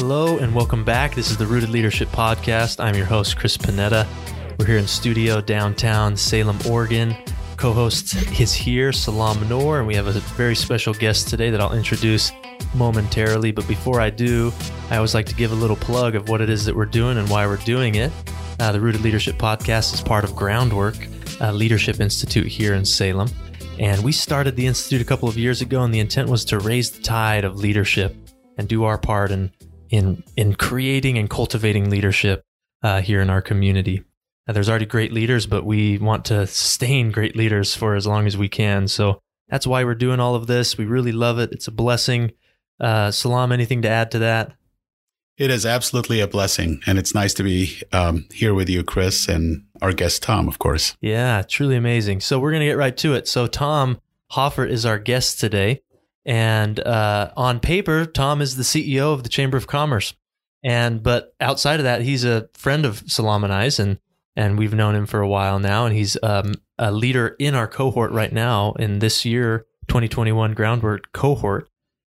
Hello and welcome back. This is the Rooted Leadership Podcast. I'm your host, Chris Panetta. We're here in studio downtown Salem, Oregon. Co host is here, Salam Noor, and we have a very special guest today that I'll introduce momentarily. But before I do, I always like to give a little plug of what it is that we're doing and why we're doing it. Uh, the Rooted Leadership Podcast is part of Groundwork, a leadership institute here in Salem. And we started the institute a couple of years ago, and the intent was to raise the tide of leadership and do our part in in in creating and cultivating leadership uh, here in our community. Uh, there's already great leaders, but we want to sustain great leaders for as long as we can. So that's why we're doing all of this. We really love it. It's a blessing. Uh, Salam, anything to add to that? It is absolutely a blessing, and it's nice to be um, here with you, Chris, and our guest Tom, of course. Yeah, truly amazing. So we're gonna get right to it. So Tom Hoffert is our guest today. And uh, on paper, Tom is the CEO of the Chamber of Commerce. And but outside of that, he's a friend of Salam and I's, and and we've known him for a while now. And he's um, a leader in our cohort right now in this year, 2021 groundwork cohort.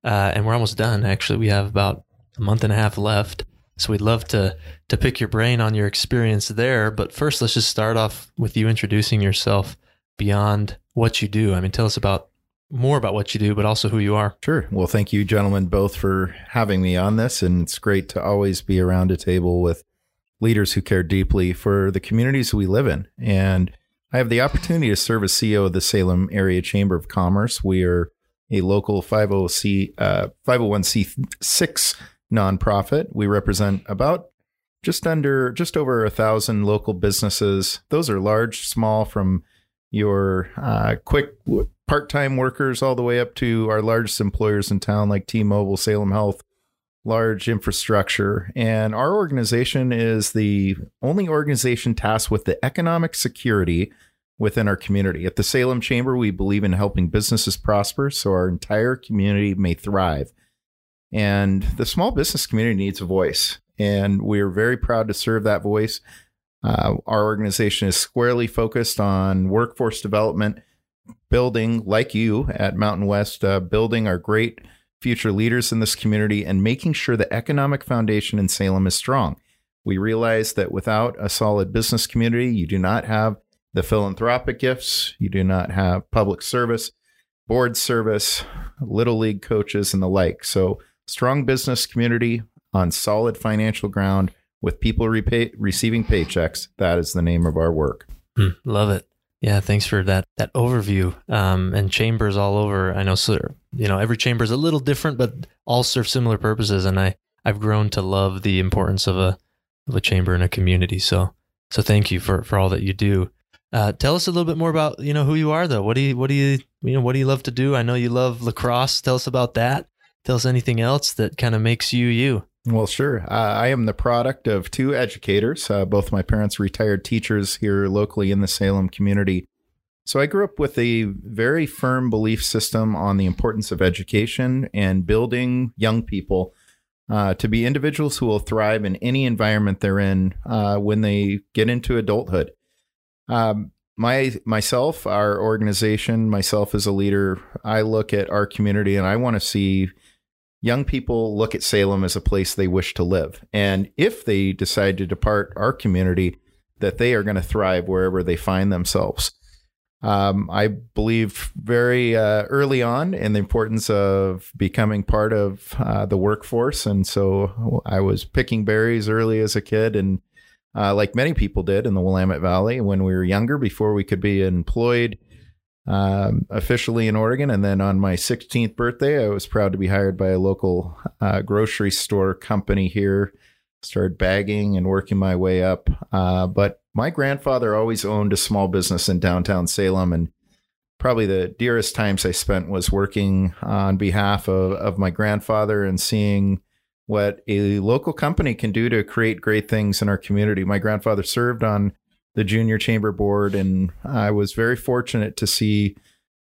Uh, and we're almost done. Actually, we have about a month and a half left. So we'd love to to pick your brain on your experience there. But first, let's just start off with you introducing yourself beyond what you do. I mean, tell us about more about what you do, but also who you are. Sure. Well, thank you, gentlemen, both for having me on this. And it's great to always be around a table with leaders who care deeply for the communities we live in. And I have the opportunity to serve as CEO of the Salem Area Chamber of Commerce. We are a local 50C, uh, 501c6 nonprofit. We represent about just under, just over a thousand local businesses. Those are large, small, from your uh, quick part-time workers all the way up to our largest employers in town like T-Mobile, Salem Health, large infrastructure. And our organization is the only organization tasked with the economic security within our community. At the Salem Chamber, we believe in helping businesses prosper so our entire community may thrive. And the small business community needs a voice. And we're very proud to serve that voice. Uh, our organization is squarely focused on workforce development building, like you at Mountain West, uh, building our great future leaders in this community and making sure the economic foundation in Salem is strong. We realize that without a solid business community, you do not have the philanthropic gifts, you do not have public service, board service, little league coaches, and the like. So, strong business community on solid financial ground with people repay- receiving paychecks. That is the name of our work. Mm, love it. Yeah, thanks for that that overview. Um, and chambers all over. I know, you know, every chamber is a little different, but all serve similar purposes. And I I've grown to love the importance of a of a chamber in a community. So so thank you for for all that you do. Uh, tell us a little bit more about you know who you are though. What do you what do you you know what do you love to do? I know you love lacrosse. Tell us about that. Tell us anything else that kind of makes you you. Well, sure. Uh, I am the product of two educators. Uh, both my parents retired teachers here locally in the Salem community. So I grew up with a very firm belief system on the importance of education and building young people uh, to be individuals who will thrive in any environment they're in uh, when they get into adulthood. Um, my myself, our organization, myself as a leader, I look at our community and I want to see young people look at Salem as a place they wish to live. And if they decide to depart our community, that they are going to thrive wherever they find themselves. Um, I believed very uh, early on in the importance of becoming part of uh, the workforce. And so I was picking berries early as a kid, and uh, like many people did in the Willamette Valley when we were younger, before we could be employed um, officially in Oregon. And then on my 16th birthday, I was proud to be hired by a local uh, grocery store company here. Started bagging and working my way up. Uh, but my grandfather always owned a small business in downtown Salem. And probably the dearest times I spent was working on behalf of, of my grandfather and seeing what a local company can do to create great things in our community. My grandfather served on the junior chamber board, and I was very fortunate to see,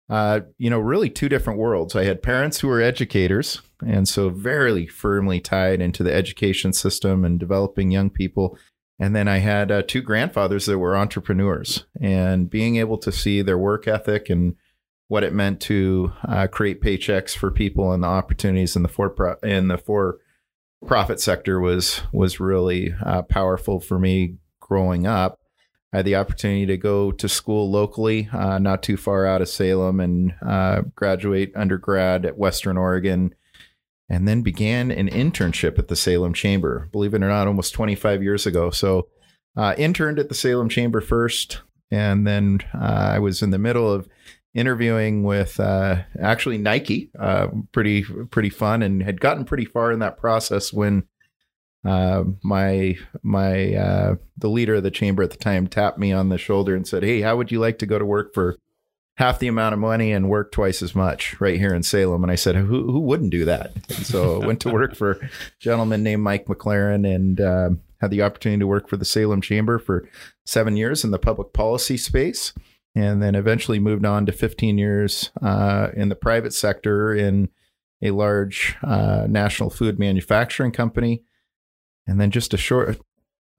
uh, you know, really two different worlds. I had parents who were educators, and so very firmly tied into the education system and developing young people. And then I had uh, two grandfathers that were entrepreneurs, and being able to see their work ethic and what it meant to uh, create paychecks for people and the opportunities in the for in the for profit sector was was really uh, powerful for me growing up. I had the opportunity to go to school locally, uh, not too far out of Salem, and uh, graduate undergrad at Western Oregon, and then began an internship at the Salem Chamber. Believe it or not, almost 25 years ago. So, uh, interned at the Salem Chamber first, and then uh, I was in the middle of interviewing with uh, actually Nike, uh, pretty pretty fun, and had gotten pretty far in that process when uh, my my uh, the leader of the chamber at the time tapped me on the shoulder and said, "Hey, how would you like to go to work for half the amount of money and work twice as much right here in Salem?" And I said, "Who who wouldn't do that?" And so I went to work for a gentleman named Mike McLaran and uh, had the opportunity to work for the Salem Chamber for seven years in the public policy space. And then eventually moved on to 15 years uh, in the private sector in a large uh, national food manufacturing company and then just a short,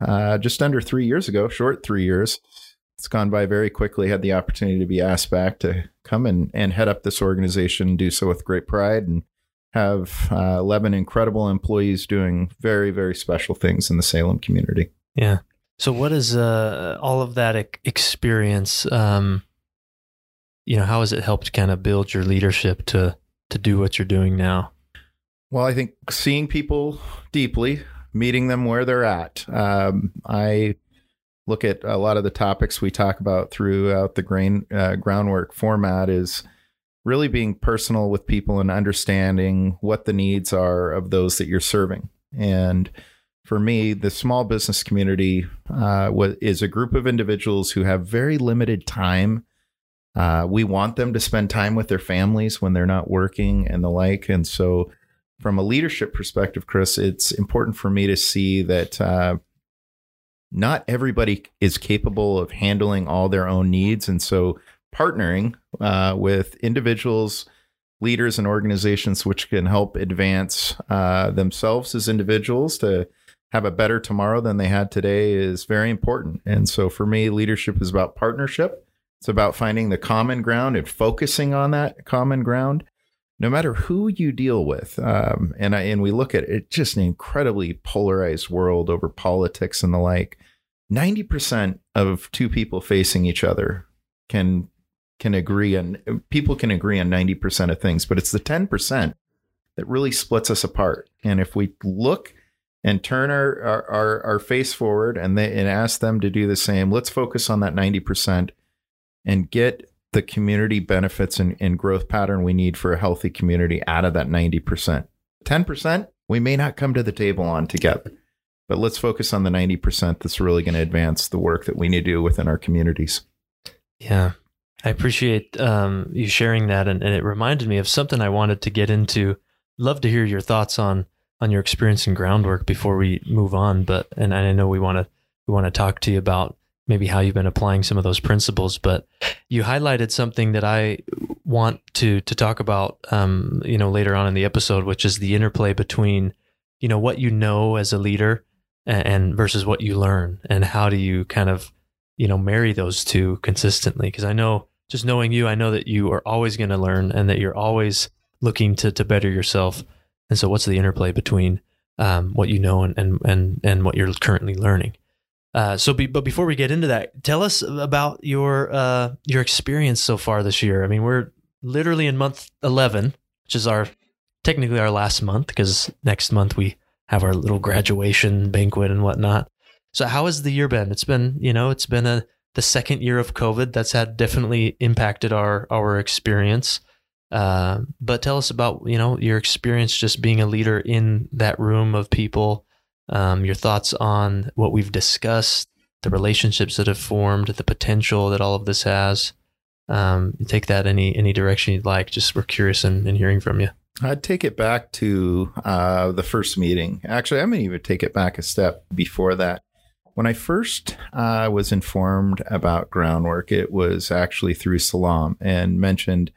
uh, just under three years ago, short three years, it's gone by very quickly. Had the opportunity to be asked back to come and, and head up this organization, do so with great pride, and have uh, 11 incredible employees doing very, very special things in the Salem community. Yeah. So, what is uh, all of that experience? Um, you know, how has it helped kind of build your leadership to to do what you're doing now? Well, I think seeing people deeply, meeting them where they're at. Um, I look at a lot of the topics we talk about throughout the grain uh, groundwork format is really being personal with people and understanding what the needs are of those that you're serving. And for me, the small business community uh, is a group of individuals who have very limited time. Uh, we want them to spend time with their families when they're not working and the like. And so from a leadership perspective, Chris, it's important for me to see that uh, not everybody is capable of handling all their own needs. And so partnering uh, with individuals, leaders, and organizations which can help advance uh, themselves as individuals to have a better tomorrow than they had today is very important. And so for me, leadership is about partnership. It's about finding the common ground and focusing on that common ground no matter who you deal with, um, and I, and we look at it, just an incredibly polarized world over politics and the like. Ninety percent of two people facing each other can can agree on people can agree on ninety percent of things, but it's the ten percent that really splits us apart. And if we look and turn our our, our, our face forward and they, and ask them to do the same, let's focus on that ninety percent and get the community benefits and, and growth pattern we need for a healthy community out of that 90%. 10%, we may not come to the table on together, but let's focus on the 90% that's really going to advance the work that we need to do within our communities. Yeah. I appreciate um, you sharing that, and, and, it reminded me of something I wanted to get into. Love to hear your thoughts on on your experience in groundwork before we move on. But and I know we want to we want to talk to you about maybe how you've been applying some of those principles. But you highlighted something that I want to to talk about, um, you know, later on in the episode, which is the interplay between, you know, what you know as a leader and, and versus what you learn, and how do you kind of, you know, marry those two consistently? Because I know, just knowing you, I know that you are always going to learn, and that you're always looking to to better yourself. And so, what's the interplay between um, what you know and, and and and what you're currently learning? Uh, so, be, but before we get into that, tell us about your uh, your experience so far this year. I mean, we're literally in month eleven, which is our technically our last month because next month we have our little graduation banquet and whatnot. So, how has the year been? It's been, you know, it's been a the second year of COVID. That's had definitely impacted our our experience. Uh, but tell us about you know your experience just being a leader in that room of people um, your thoughts on what we've discussed, the relationships that have formed, the potential that all of this has. Um, take that any any direction you'd like. Just we're curious in, in hearing from you. I'd take it back to uh, the first meeting. Actually, I'm going to even take it back a step before that. When I first uh, was informed about groundwork, it was actually through Salam and mentioned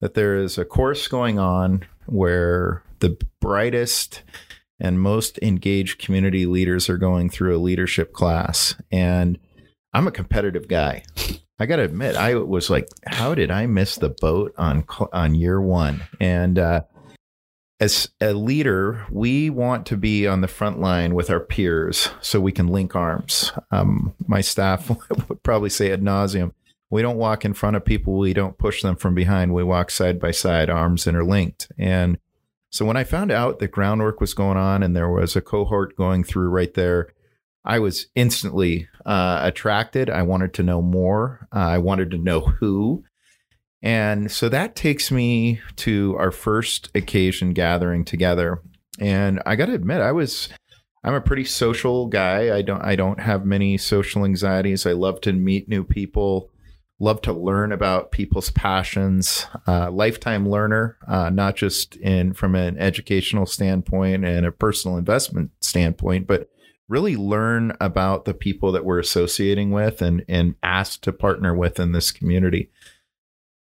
that there is a course going on where the brightest and most engaged community leaders are going through a leadership class. And I'm a competitive guy. I got to admit, I was like, how did I miss the boat on on year one? And uh, as a leader, we want to be on the front line with our peers so we can link arms. Um, my staff would probably say ad nauseum. We don't walk in front of people. We don't push them from behind. We walk side by side, arms interlinked. And so when I found out that groundwork was going on and there was a cohort going through right there, I was instantly uh, attracted. I wanted to know more. Uh, I wanted to know who. And so that takes me to our first occasion gathering together. And I got to admit, I was I'm a pretty social guy. I don't I don't have many social anxieties. I love to meet new people, love to learn about people's passions. Uh, lifetime learner, uh, not just in from an educational standpoint and a personal investment standpoint, but really learn about the people that we're associating with and and asked to partner with in this community.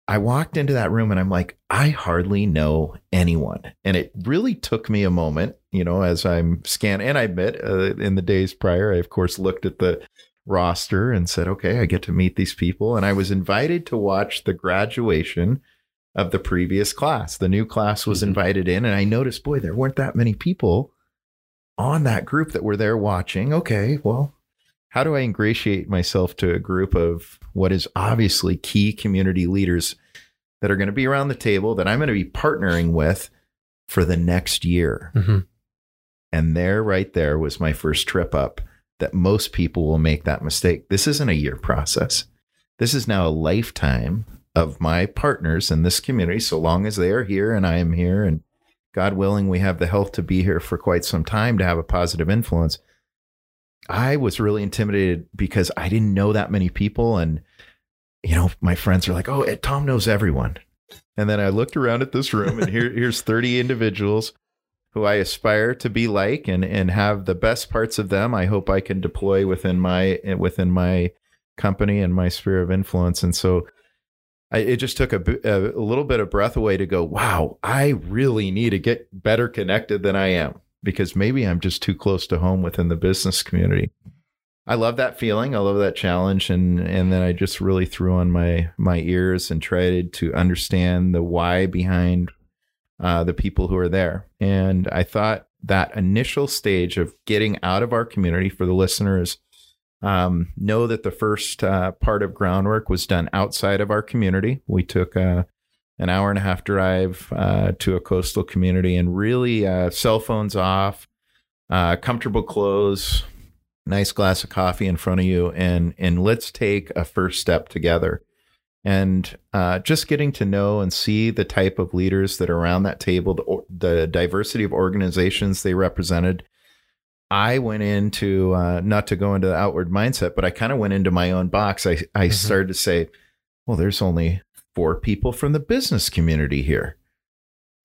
I walked into that room and I'm like, I hardly know anyone. And it really took me a moment, you know, as I'm scanning. And I admit, uh, in the days prior, I, of course, looked at the roster and said, okay, I get to meet these people. And I was invited to watch the graduation of the previous class. The new class was mm-hmm. invited in. And I noticed, boy, there weren't that many people on that group that were there watching. Okay, well, how do I ingratiate myself to a group of what is obviously key community leaders that are going to be around the table that I'm going to be partnering with for the next year? Mm-hmm. And there, right there, was my first trip up that most people will make that mistake. This isn't a year process. This is now a lifetime of my partners in this community, so long as they are here and I am here. And God willing, we have the health to be here for quite some time to have a positive influence. I was really intimidated because I didn't know that many people. And, you know, my friends are like, oh, Tom knows everyone. And then I looked around at this room and here, here's 30 individuals who I aspire to be like and, and have the best parts of them. I hope I can deploy within my, within my company and my sphere of influence. And so I, it just took a, a little bit of breath away to go, wow, I really need to get better connected than I am because maybe I'm just too close to home within the business community. I love that feeling. I love that challenge, and and then I just really threw on my my ears and tried to understand the why behind uh, the people who are there. And I thought that initial stage of getting out of our community for the listeners um, know that the first uh, part of groundwork was done outside of our community. We took uh, an hour and a half drive uh, to a coastal community and really uh, cell phones off, uh, comfortable clothes, nice glass of coffee in front of you, and and let's take a first step together. And uh, just getting to know and see the type of leaders that are around that table, the, the diversity of organizations they represented. I went into uh, not to go into the outward mindset, but I kind of went into my own box. I I mm-hmm. started to say, well, there's only four people from the business community here.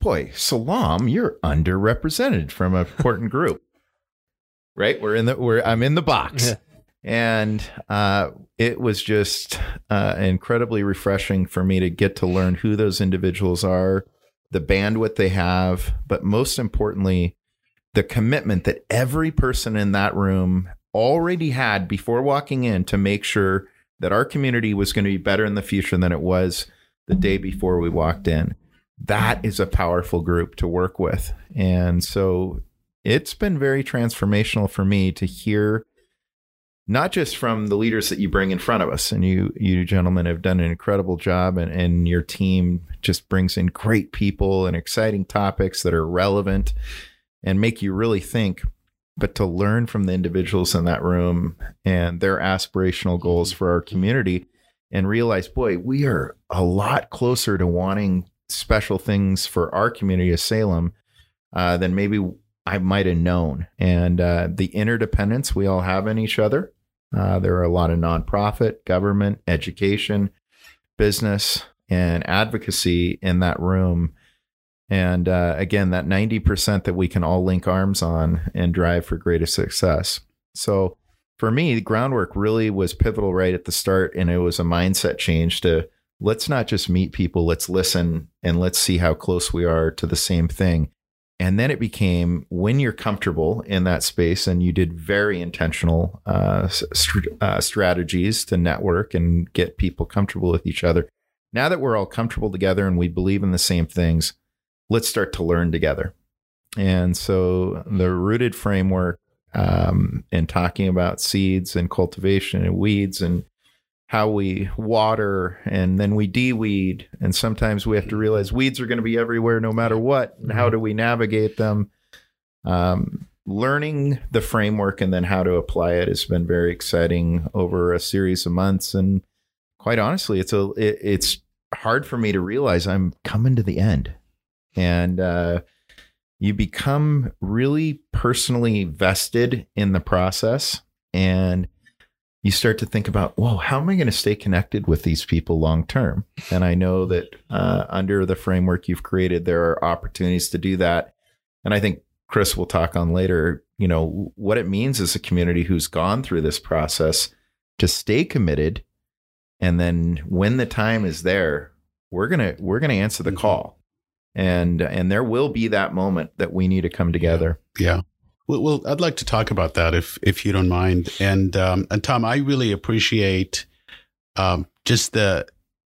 Boy, Salam, you're underrepresented from an important group. right? We're in the we're I'm in the box. And uh, it was just uh, incredibly refreshing for me to get to learn who those individuals are, the bandwidth they have, but most importantly, the commitment that every person in that room already had before walking in to make sure that our community was going to be better in the future than it was the day before we walked in. That is a powerful group to work with. And so it's been very transformational for me to hear not just from the leaders that you bring in front of us and you you gentlemen have done an incredible job and, and your team just brings in great people and exciting topics that are relevant and make you really think but to learn from the individuals in that room and their aspirational goals for our community and realize, boy, we are a lot closer to wanting special things for our community of Salem uh, than maybe I might have known. And uh, the interdependence we all have in each other. Uh, there are a lot of nonprofit, government, education, business, and advocacy in that room. And uh, again, that 90% that we can all link arms on and drive for greater success. So, for me, the groundwork really was pivotal right at the start. And it was a mindset change to let's not just meet people, let's listen and let's see how close we are to the same thing. And then it became when you're comfortable in that space and you did very intentional uh, uh, strategies to network and get people comfortable with each other. Now that we're all comfortable together and we believe in the same things, let's start to learn together. And so the rooted framework um, and talking about seeds and cultivation and weeds and how we water and then we de-weed. And sometimes we have to realize weeds are going to be everywhere no matter what. And how do we navigate them? Um, learning the framework and then how to apply it has been very exciting over a series of months. And quite honestly it's a it, it's hard for me to realize i'm coming to the end. And uh, you become really personally vested in the process. And you start to think about, whoa, how am I going to stay connected with these people long term? And I know that uh, under the framework you've created, there are opportunities to do that. And I think Chris will talk on later, you know, what it means as a community who's gone through this process to stay committed. And then when the time is there, we're gonna we're gonna answer the mm-hmm. call. And and there will be that moment that we need to come together. Yeah. Well, well, I'd like to talk about that if if you don't mind. And um, and Tom, I really appreciate um, just the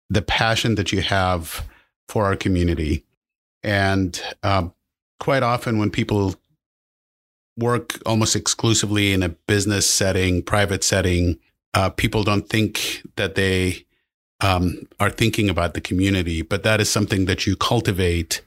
the passion that you have for our community. And um, quite often, when people work almost exclusively in a business setting, private setting, uh, people don't think that they um, are thinking about the community. But that is something that you cultivate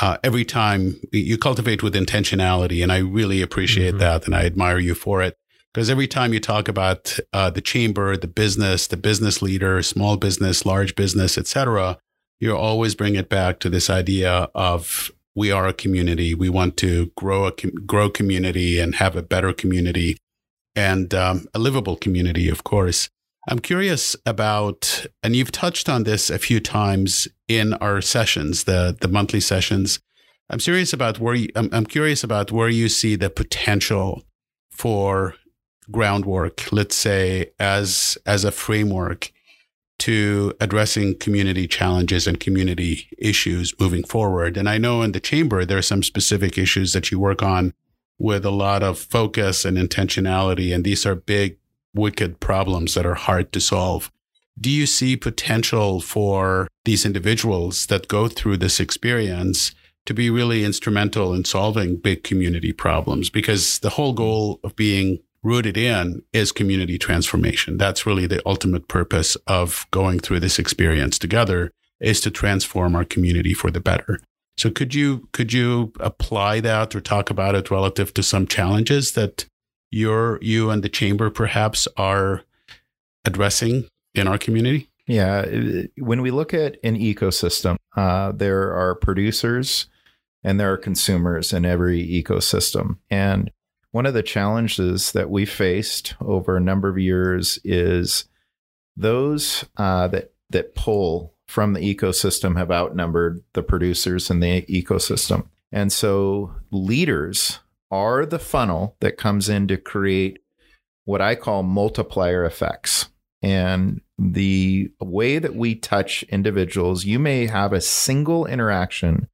uh, every time you cultivate with intentionality. And I really appreciate mm-hmm. that. And I admire you for it. Because every time you talk about uh, the chamber, the business, the business leader, small business, large business, etc., you always bring it back to this idea of we are a community. We want to grow a grow community and have a better community and um, a livable community, of course. I'm curious about, and you've touched on this a few times in our sessions, the the monthly sessions. I'm serious about where you, I'm, I'm curious about where you see the potential for groundwork, let's say as as a framework to addressing community challenges and community issues moving forward. And I know in the chamber there are some specific issues that you work on with a lot of focus and intentionality, and these are big wicked problems that are hard to solve. Do you see potential for these individuals that go through this experience to be really instrumental in solving big community problems? Because the whole goal of being rooted in is community transformation. That's really the ultimate purpose of going through this experience together is to transform our community for the better. So could you could you apply that or talk about it relative to some challenges that your you and the chamber perhaps are addressing in our community? Yeah, when we look at an ecosystem, uh, there are producers and there are consumers in every ecosystem. And one of the challenges that we faced over a number of years is those uh, that that pull from the ecosystem have outnumbered the producers in the ecosystem. And so leaders are the funnel that comes in to create what I call multiplier effects. And the way that we touch individuals, you may have a single interaction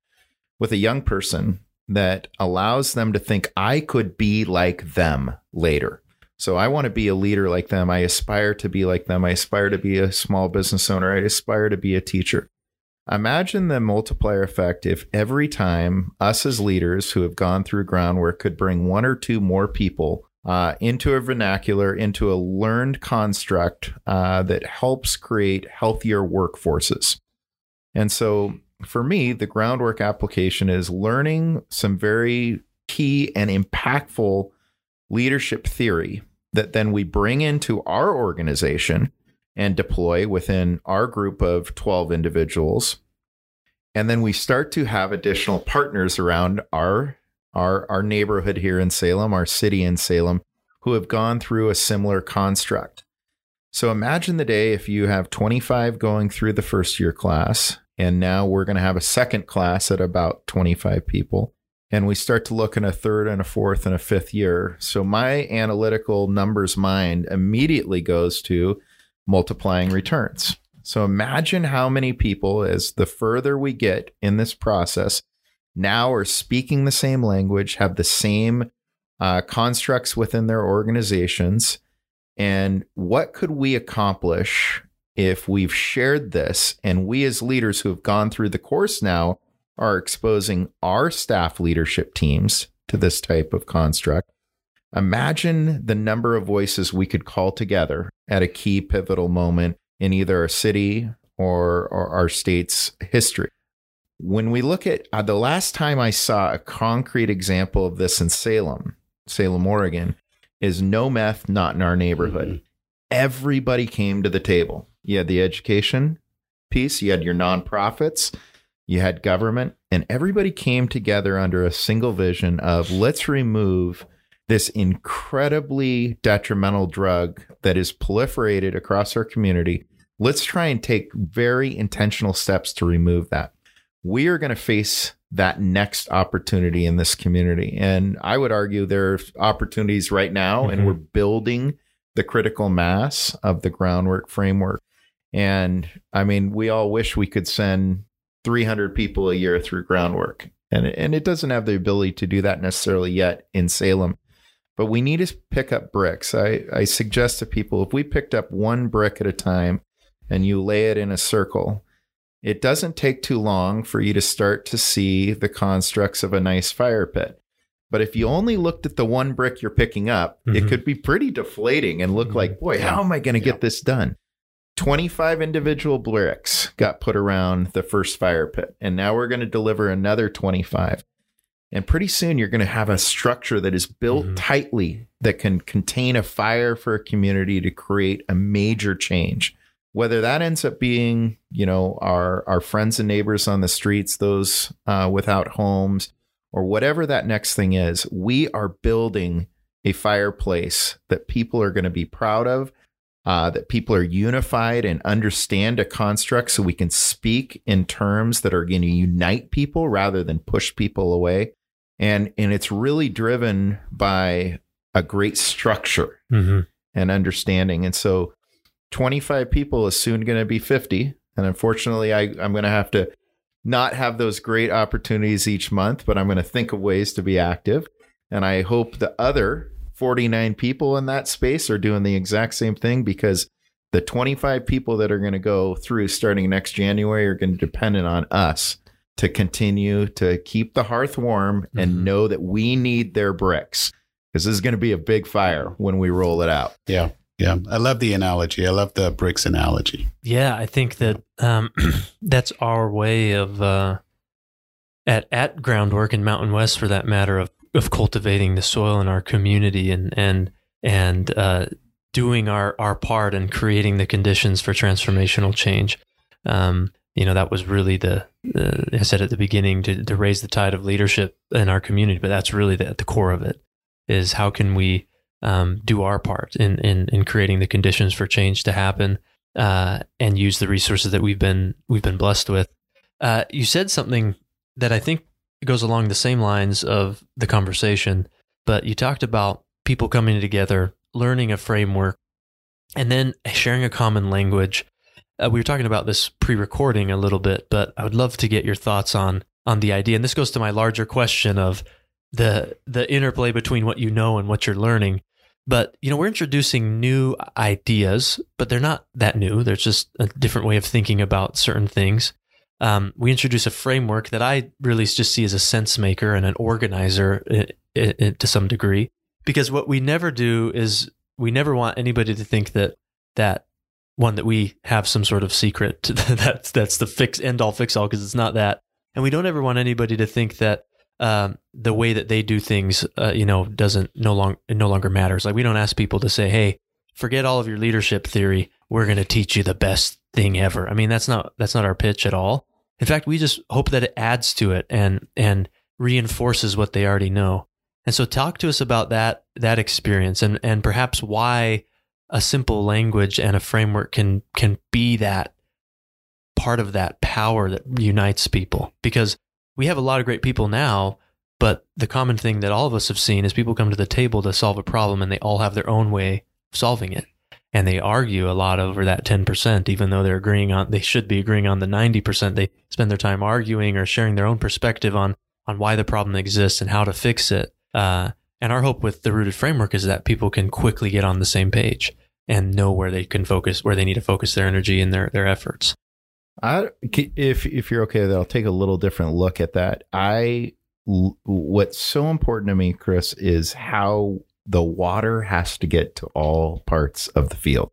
with a young person that allows them to think, I could be like them later. So I want to be a leader like them. I aspire to be like them. I aspire to be a small business owner. I aspire to be a teacher. Imagine the multiplier effect if every time us as leaders who have gone through groundwork could bring one or two more people uh, into a vernacular, into a learned construct uh, that helps create healthier workforces. And so for me, the groundwork application is learning some very key and impactful leadership theory that then we bring into our organization and deploy within our group of 12 individuals. And then we start to have additional partners around our our our neighborhood here in Salem, our city in Salem, who have gone through a similar construct. So imagine the day if you have 25 going through the first year class, and now we're going to have a second class at about 25 people. And we start to look in a third and a fourth and a fifth year. So my analytical numbers mind immediately goes to multiplying returns. So imagine how many people, as the further we get in this process, now are speaking the same language, have the same uh, constructs within their organizations. And what could we accomplish if we've shared this and we as leaders who have gone through the course now are exposing our staff leadership teams to this type of construct, imagine the number of voices we could call together at a key pivotal moment in either a city or, or our state's history. When we look at uh, the last time I saw a concrete example of this in Salem, Salem, Oregon, is no meth, not in our neighborhood. Mm-hmm. Everybody came to the table. You had the education piece, you had your nonprofits, you had government, and everybody came together under a single vision of let's remove this incredibly detrimental drug that is proliferated across our community. Let's try and take very intentional steps to remove that. We are going to face that next opportunity in this community. And I would argue there are opportunities right now, mm-hmm. and we're building the critical mass of the groundwork framework. And I mean, we all wish we could send 300 people a year through groundwork. And, and it doesn't have the ability to do that necessarily yet in Salem. But we need to pick up bricks. I, I suggest to people if we picked up one brick at a time and you lay it in a circle, it doesn't take too long for you to start to see the constructs of a nice fire pit. But if you only looked at the one brick you're picking up, mm-hmm. it could be pretty deflating and look mm-hmm. like, boy, how am I going to yeah. get this done? 25 individual bricks got put around the first fire pit, and now we're going to deliver another 25. And pretty soon you're going to have a structure that is built mm-hmm. tightly that can contain a fire for a community to create a major change. Whether that ends up being, you know, our our friends and neighbors on the streets, those uh, without homes, or whatever that next thing is, we are building a fireplace that people are going to be proud of uh, that people are unified and understand a construct so we can speak in terms that are going to unite people rather than push people away. And, and it's really driven by a great structure mm-hmm. and understanding. And so 25 people is soon going to be 50. And unfortunately, I, I'm going to have to not have those great opportunities each month, but I'm going to think of ways to be active. And I hope the other 49 people in that space are doing the exact same thing because the 25 people that are going to go through starting next January are going to depend on us to continue to keep the hearth warm and mm-hmm. know that we need their bricks because this is going to be a big fire when we roll it out. Yeah. Yeah. I love the analogy. I love the bricks analogy. Yeah. I think that um, that's our way of, uh, at, at groundwork in Mountain West, for that matter, of of cultivating the soil in our community and and and uh, doing our our part and creating the conditions for transformational change. Um, you know, that was really the, I said at the beginning to, to raise the tide of leadership in our community, but that's really the, at the core of it is how can we um, do our part in, in, in creating the conditions for change to happen uh, and use the resources that we've been we've been blessed with. Uh, you said something that I think it goes along the same lines of the conversation, but you talked about people coming together, learning a framework, and then sharing a common language. Uh, we were talking about this pre-recording a little bit, but I would love to get your thoughts on on the idea. And this goes to my larger question of the the interplay between what you know and what you're learning. But you know, we're introducing new ideas, but they're not that new. There's just a different way of thinking about certain things um, we introduce a framework that I really just see as a sense maker and an organizer to some degree. Because what we never do is we never want anybody to think that that one that we have some sort of secret that's that's the fix end all fix all because it's not that, and we don't ever want anybody to think that um, the way that they do things, uh, you know, doesn't no long no longer matters. Like we don't ask people to say, "Hey, forget all of your leadership theory. We're going to teach you the best thing ever. I mean, that's not that's not our pitch at all. In fact, we just hope that it adds to it and and reinforces what they already know. And so talk to us about that that experience and and perhaps why a simple language and a framework can can be that part of that power that unites people because we have a lot of great people now but the common thing that all of us have seen is people come to the table to solve a problem and they all have their own way of solving it and they argue a lot over that 10%, even though they're agreeing on, they should be agreeing on the 90%. They spend their time arguing or sharing their own perspective on, on why the problem exists and how to fix it. Uh, and our hope with the rooted framework is that people can quickly get on the same page and know where they can focus, where they need to focus their energy and their, their efforts. I, if if you're okay that, I'll take a little different look at that. I what's so important to me, Chris, is how the water has to get to all parts of the field.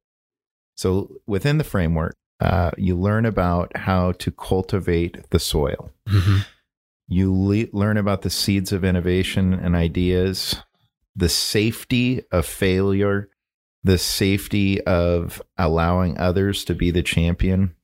So within the framework, uh, you learn about how to cultivate the soil. Mm-hmm. You le- learn about the seeds of innovation and ideas, the safety of failure, the safety of allowing others to be the champion.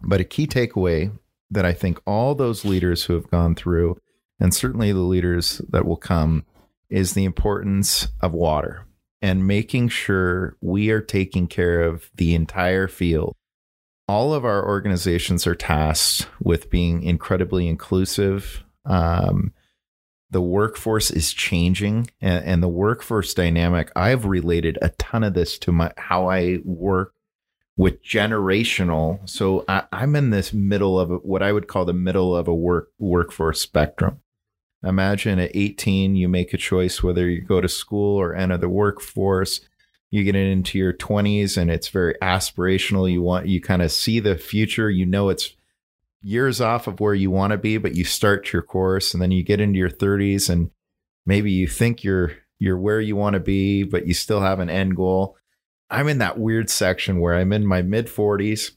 But a key takeaway that I think all those leaders who have gone through, and certainly the leaders that will come, is the importance of water and making sure we are taking care of the entire field. All of our organizations are tasked with being incredibly inclusive. Um, the workforce is changing and, and, the workforce dynamic. I've related a ton of this to my how I work with generational. So I, am in this middle of what I would call the middle of a work workforce spectrum. Imagine at 18, you make a choice whether you go to school or enter the workforce. You get into your 20s and it's very aspirational. You want, you kind of see the future. You know, it's years off of where you want to be, but you start your course and then you get into your 30s and maybe you think you're, you're where you want to be, but you still have an end goal. I'm in that weird section where I'm in my mid 40s.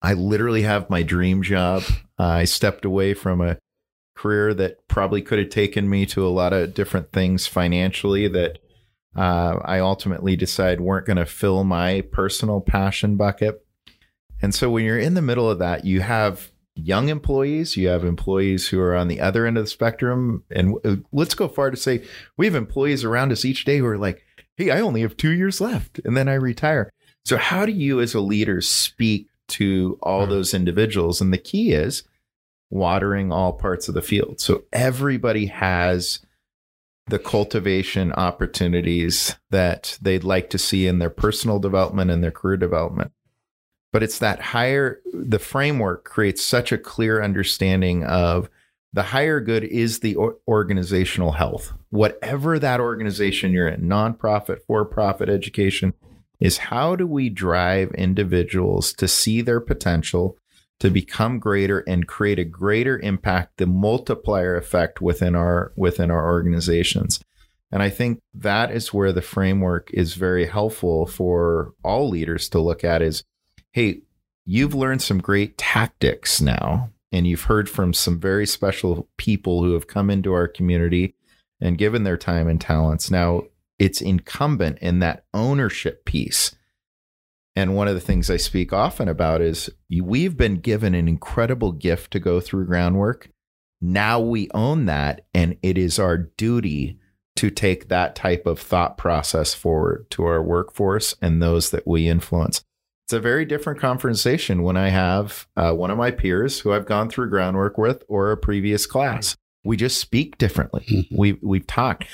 I literally have my dream job. Uh, I stepped away from a career that probably could have taken me to a lot of different things financially that uh, I ultimately decided weren't going to fill my personal passion bucket. And so when you're in the middle of that, you have young employees, you have employees who are on the other end of the spectrum. And uh, let's go far to say we have employees around us each day who are like, hey, I only have two years left and then I retire. So, how do you as a leader speak to all hmm. those individuals? And the key is watering all parts of the field. So everybody has the cultivation opportunities that they'd like to see in their personal development and their career development. But it's that higher, the framework creates such a clear understanding of the higher good is the organizational health. Whatever that organization you're in, nonprofit, for profit, education, is how do we drive individuals to see their potential, to become greater and create a greater impact, the multiplier effect within our within our organizations. And I think that is where the framework is very helpful for all leaders to look at is, hey, you've learned some great tactics now, and you've heard from some very special people who have come into our community and given their time and talents. Now it's incumbent in that ownership piece and one of the things I speak often about is we've been given an incredible gift to go through groundwork. Now we own that, and it is our duty to take that type of thought process forward to our workforce and those that we influence. It's a very different conversation when I have uh, one of my peers who I've gone through groundwork with or a previous class. We just speak differently. Mm-hmm. We we've talked.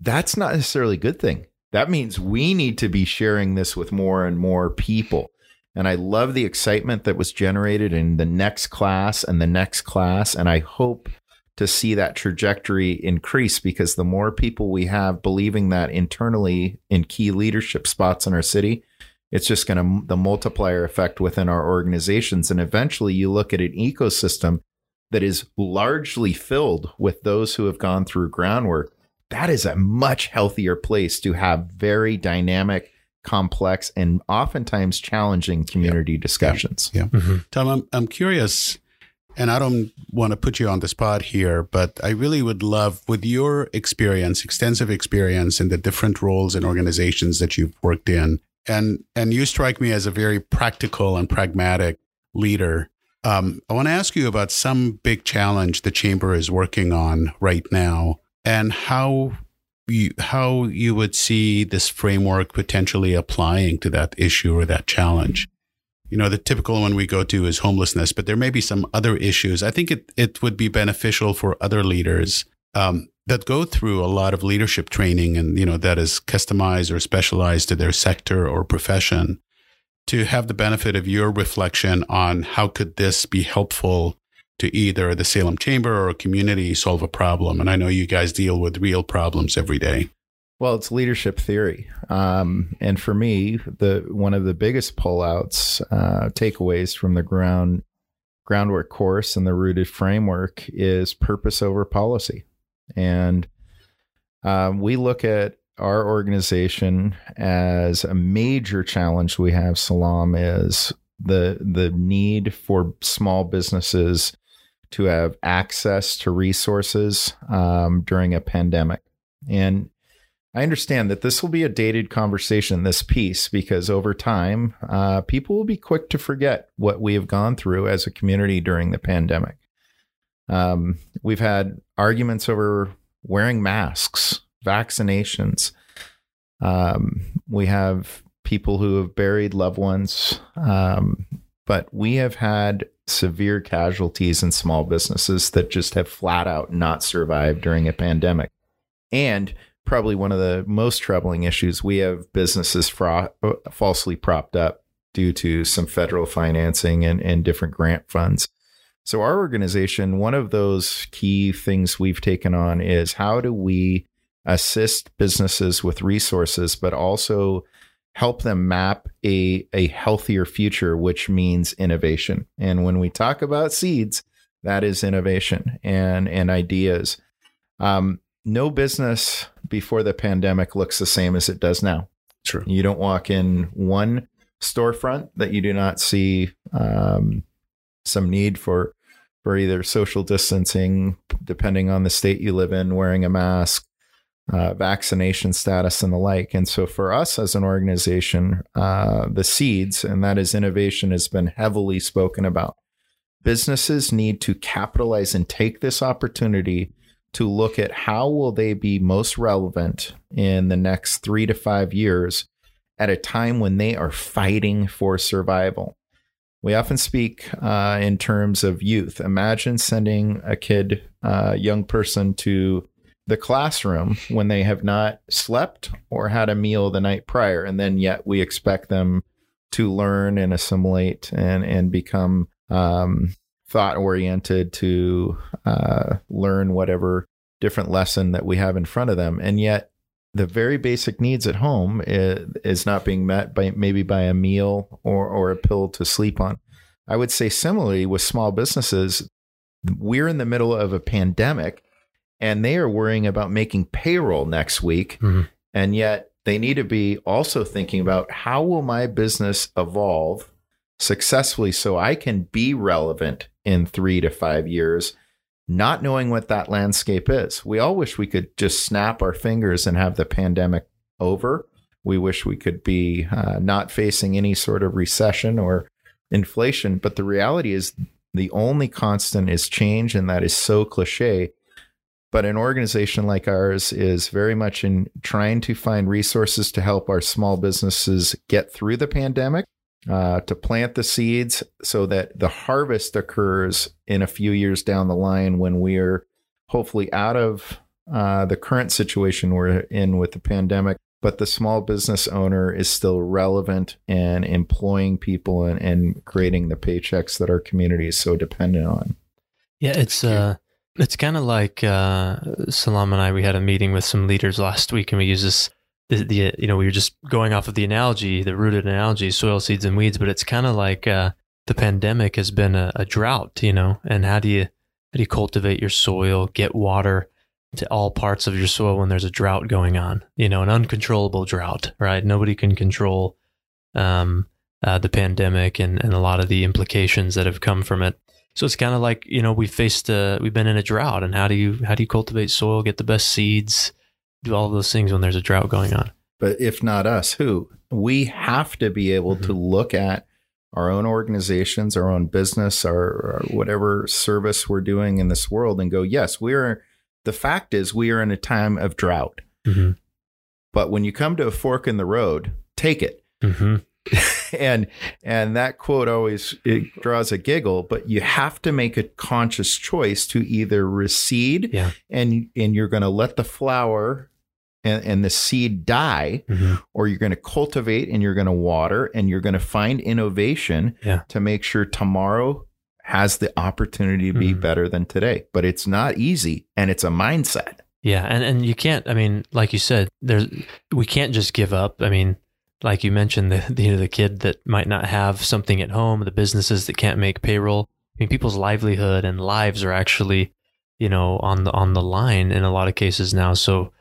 That's not necessarily a good thing that means we need to be sharing this with more and more people. And I love the excitement that was generated in the next class and the next class. And I hope to see that trajectory increase because the more people we have believing that internally in key leadership spots in our city, it's just going to the multiplier effect within our organizations. And eventually you look at an ecosystem that is largely filled with those who have gone through groundwork that is a much healthier place to have very dynamic, complex, and oftentimes challenging community yep. discussions. Yeah. Mm-hmm. Tom, I'm, I'm curious, and I don't want to put you on the spot here, but I really would love, with your experience, extensive experience in the different roles and organizations that you've worked in, and and you strike me as a very practical and pragmatic leader. Um, I want to ask you about some big challenge the chamber is working on right now and how you, how you would see this framework potentially applying to that issue or that challenge. You know, the typical one we go to is homelessness, but there may be some other issues. I think it, it would be beneficial for other leaders um, that go through a lot of leadership training and, you know, that is customized or specialized to their sector or profession to have the benefit of your reflection on how could this be helpful to either the Salem Chamber or a community solve a problem. And I know you guys deal with real problems every day. Well, it's leadership theory, um, and for me, the one of the biggest pullouts uh, takeaways from the ground groundwork course and the rooted framework is purpose over policy, and um, we look at our organization as a major challenge we have. Salam is the the need for small businesses to have access to resources um, during a pandemic, and I understand that this will be a dated conversation, this piece, because over time, uh, people will be quick to forget what we have gone through as a community during the pandemic. Um, we've had arguments over wearing masks, vaccinations. Um, we have people who have buried loved ones, um, but we have had severe casualties in small businesses that just have flat out not survived during a pandemic. And probably one of the most troubling issues. We have businesses fra- uh, falsely propped up due to some federal financing and, and different grant funds. So, our organization, one of those key things we've taken on is how do we assist businesses with resources, but also help them map a, a healthier future, which means innovation. And when we talk about seeds, that is innovation and, and ideas. Um, no business before the pandemic looks the same as it does now. True. You don't walk in one storefront that you do not see um, some need for for either social distancing, depending on the state you live in, wearing a mask, uh, vaccination status, and the like. And so, for us as an organization, uh, the seeds, and that is innovation, has been heavily spoken about. Businesses need to capitalize and take this opportunity to look at how will they be most relevant in the next three to five years at a time when they are fighting for survival. We often speak uh, in terms of youth. Imagine sending a kid, a uh, young person to the classroom when they have not slept or had a meal the night prior, and then yet we expect them to learn and assimilate and and become um, thought oriented to uh, learn whatever different lesson that we have in front of them. And yet, the very basic needs at home is, is not being met by maybe by a meal or, or a pill to sleep on. I would say similarly with small businesses, we're in the middle of a pandemic and they are worrying about making payroll next week. Mm-hmm. And yet they need to be also thinking about how will my business evolve successfully so I can be relevant in three to five years, not knowing what that landscape is. We all wish we could just snap our fingers and have the pandemic over. We wish we could be uh, not facing any sort of recession or inflation. But the reality is, the only constant is change, and that is so cliche. But an organization like ours is very much in trying to find resources to help our small businesses get through the pandemic uh, to plant the seeds so that the harvest occurs in a few years down the line when we're hopefully out of uh, the current situation we're in with the pandemic. But the small business owner is still relevant and employing people and, and creating the paychecks that our community is so dependent on. Yeah, it's uh, it's kind of like uh, Salam and I. We had a meeting with some leaders last week, and we use this the, the you know we were just going off of the analogy, the rooted analogy, soil, seeds, and weeds. But it's kind of like uh, the pandemic has been a, a, drought, you know. And how do you how do you cultivate your soil, get water to all parts of your soil when there's a drought going on? You know, an uncontrollable drought, right? Nobody can control um, uh, the pandemic and and a lot of the implications that have come from it. So it's kind of like you know we faced uh, we've been in a drought, and how do you how do you cultivate soil, get the best seeds? do all those things when there's a drought going on. But if not us, who? We have to be able mm-hmm. to look at our own organizations, our own business, our, our, whatever service we're doing in this world and go, yes, we are. The fact is, we are in a time of drought. Mm-hmm. But when you come to a fork in the road, take it. Mm-hmm. and and that quote always it draws a giggle but you have to make a conscious choice to either recede yeah. and and you're going to let the flower and, and the seed die, mm-hmm. or you're going to cultivate and you're going to water and you're going to find innovation yeah. to make sure tomorrow has the opportunity to be mm-hmm. better than today. But it's not easy and it's a mindset. Yeah, and and you can't. I mean, like you said, there's we can't just give up. I mean, like you mentioned, the the, you know, the kid that might not have something at home, the businesses that can't make payroll. I mean, people's livelihood and lives are actually, you know, on the on the line in a lot of cases now. So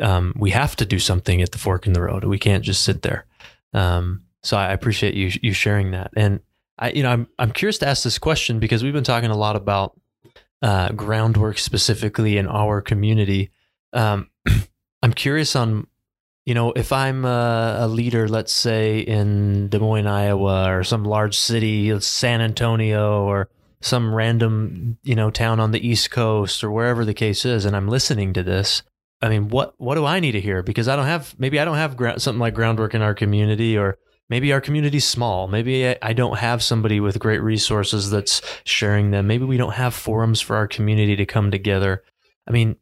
um, we have to do something at the fork in the road. We can't just sit there. Um, so I appreciate you you sharing that. And I, you know, I'm I'm curious to ask this question because we've been talking a lot about uh, groundwork specifically in our community. Um, I'm curious on, you know, if I'm a, a, leader, let's say in Des Moines, Iowa, or some large city, San Antonio, or some random, you know, town on the East Coast, or wherever the case is, and I'm listening to this. I mean, what what do I need to hear? Because I don't have maybe I don't have gra- something like groundwork in our community, or maybe our community's small. Maybe I, I don't have somebody with great resources that's sharing them. Maybe we don't have forums for our community to come together. I mean,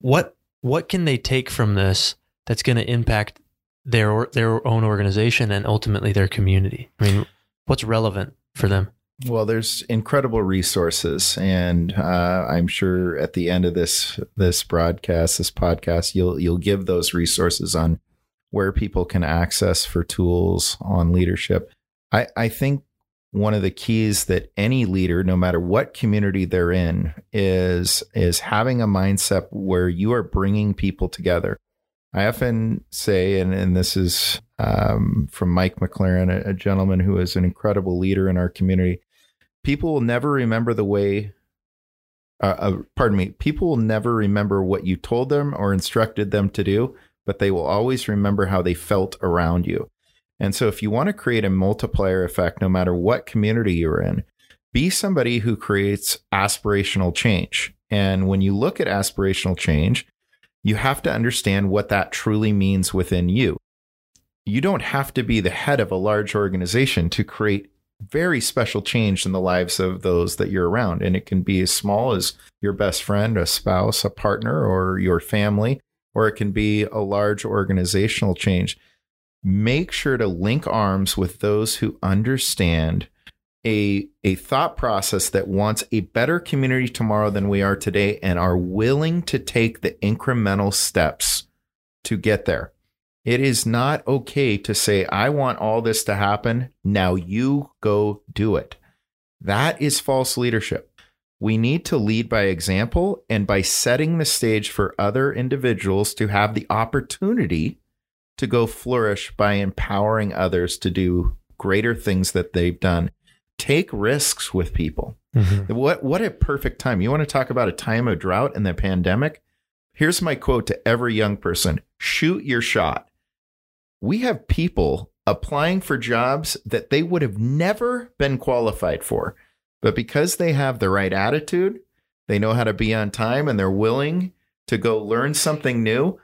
what what can they take from this that's going to impact their their own organization and ultimately their community? I mean, what's relevant for them? Well, there's incredible resources, and uh, I'm sure at the end of this this broadcast, this podcast, you'll you'll give those resources on where people can access for tools on leadership. I, I think one of the keys that any leader, no matter what community they're in, is is having a mindset where you are bringing people together. I often say, and, and this is um, from Mike McLaran, a, a gentleman who is an incredible leader in our community. People will never remember the way uh, uh, pardon me, people will never remember what you told them or instructed them to do but they will always remember how they felt around you. And so, if you want to create a multiplier effect, no matter what community you're in, be somebody who creates aspirational change. And when you look at aspirational change, you have to understand what that truly means within you. You don't have to be the head of a large organization to create very special change in the lives of those that you're around. And it can be as small as your best friend, a spouse, a partner, or your family or it can be a large organizational change. Make sure to link arms with those who understand a, a thought process that wants a better community tomorrow than we are today and are willing to take the incremental steps to get there. It is not okay to say, I want all this to happen. Now you go do it. That is false leadership. We need to lead by example and by setting the stage for other individuals to have the opportunity to go flourish by empowering others to do greater things that they've done. Take risks with people. Mm-hmm. What what a perfect time. You want to talk about a time of drought and the pandemic? Here's my quote to every young person. Shoot your shot. We have people applying for jobs that they would have never been qualified for but because they have the right attitude, they know how to be on time and they're willing to go learn something new.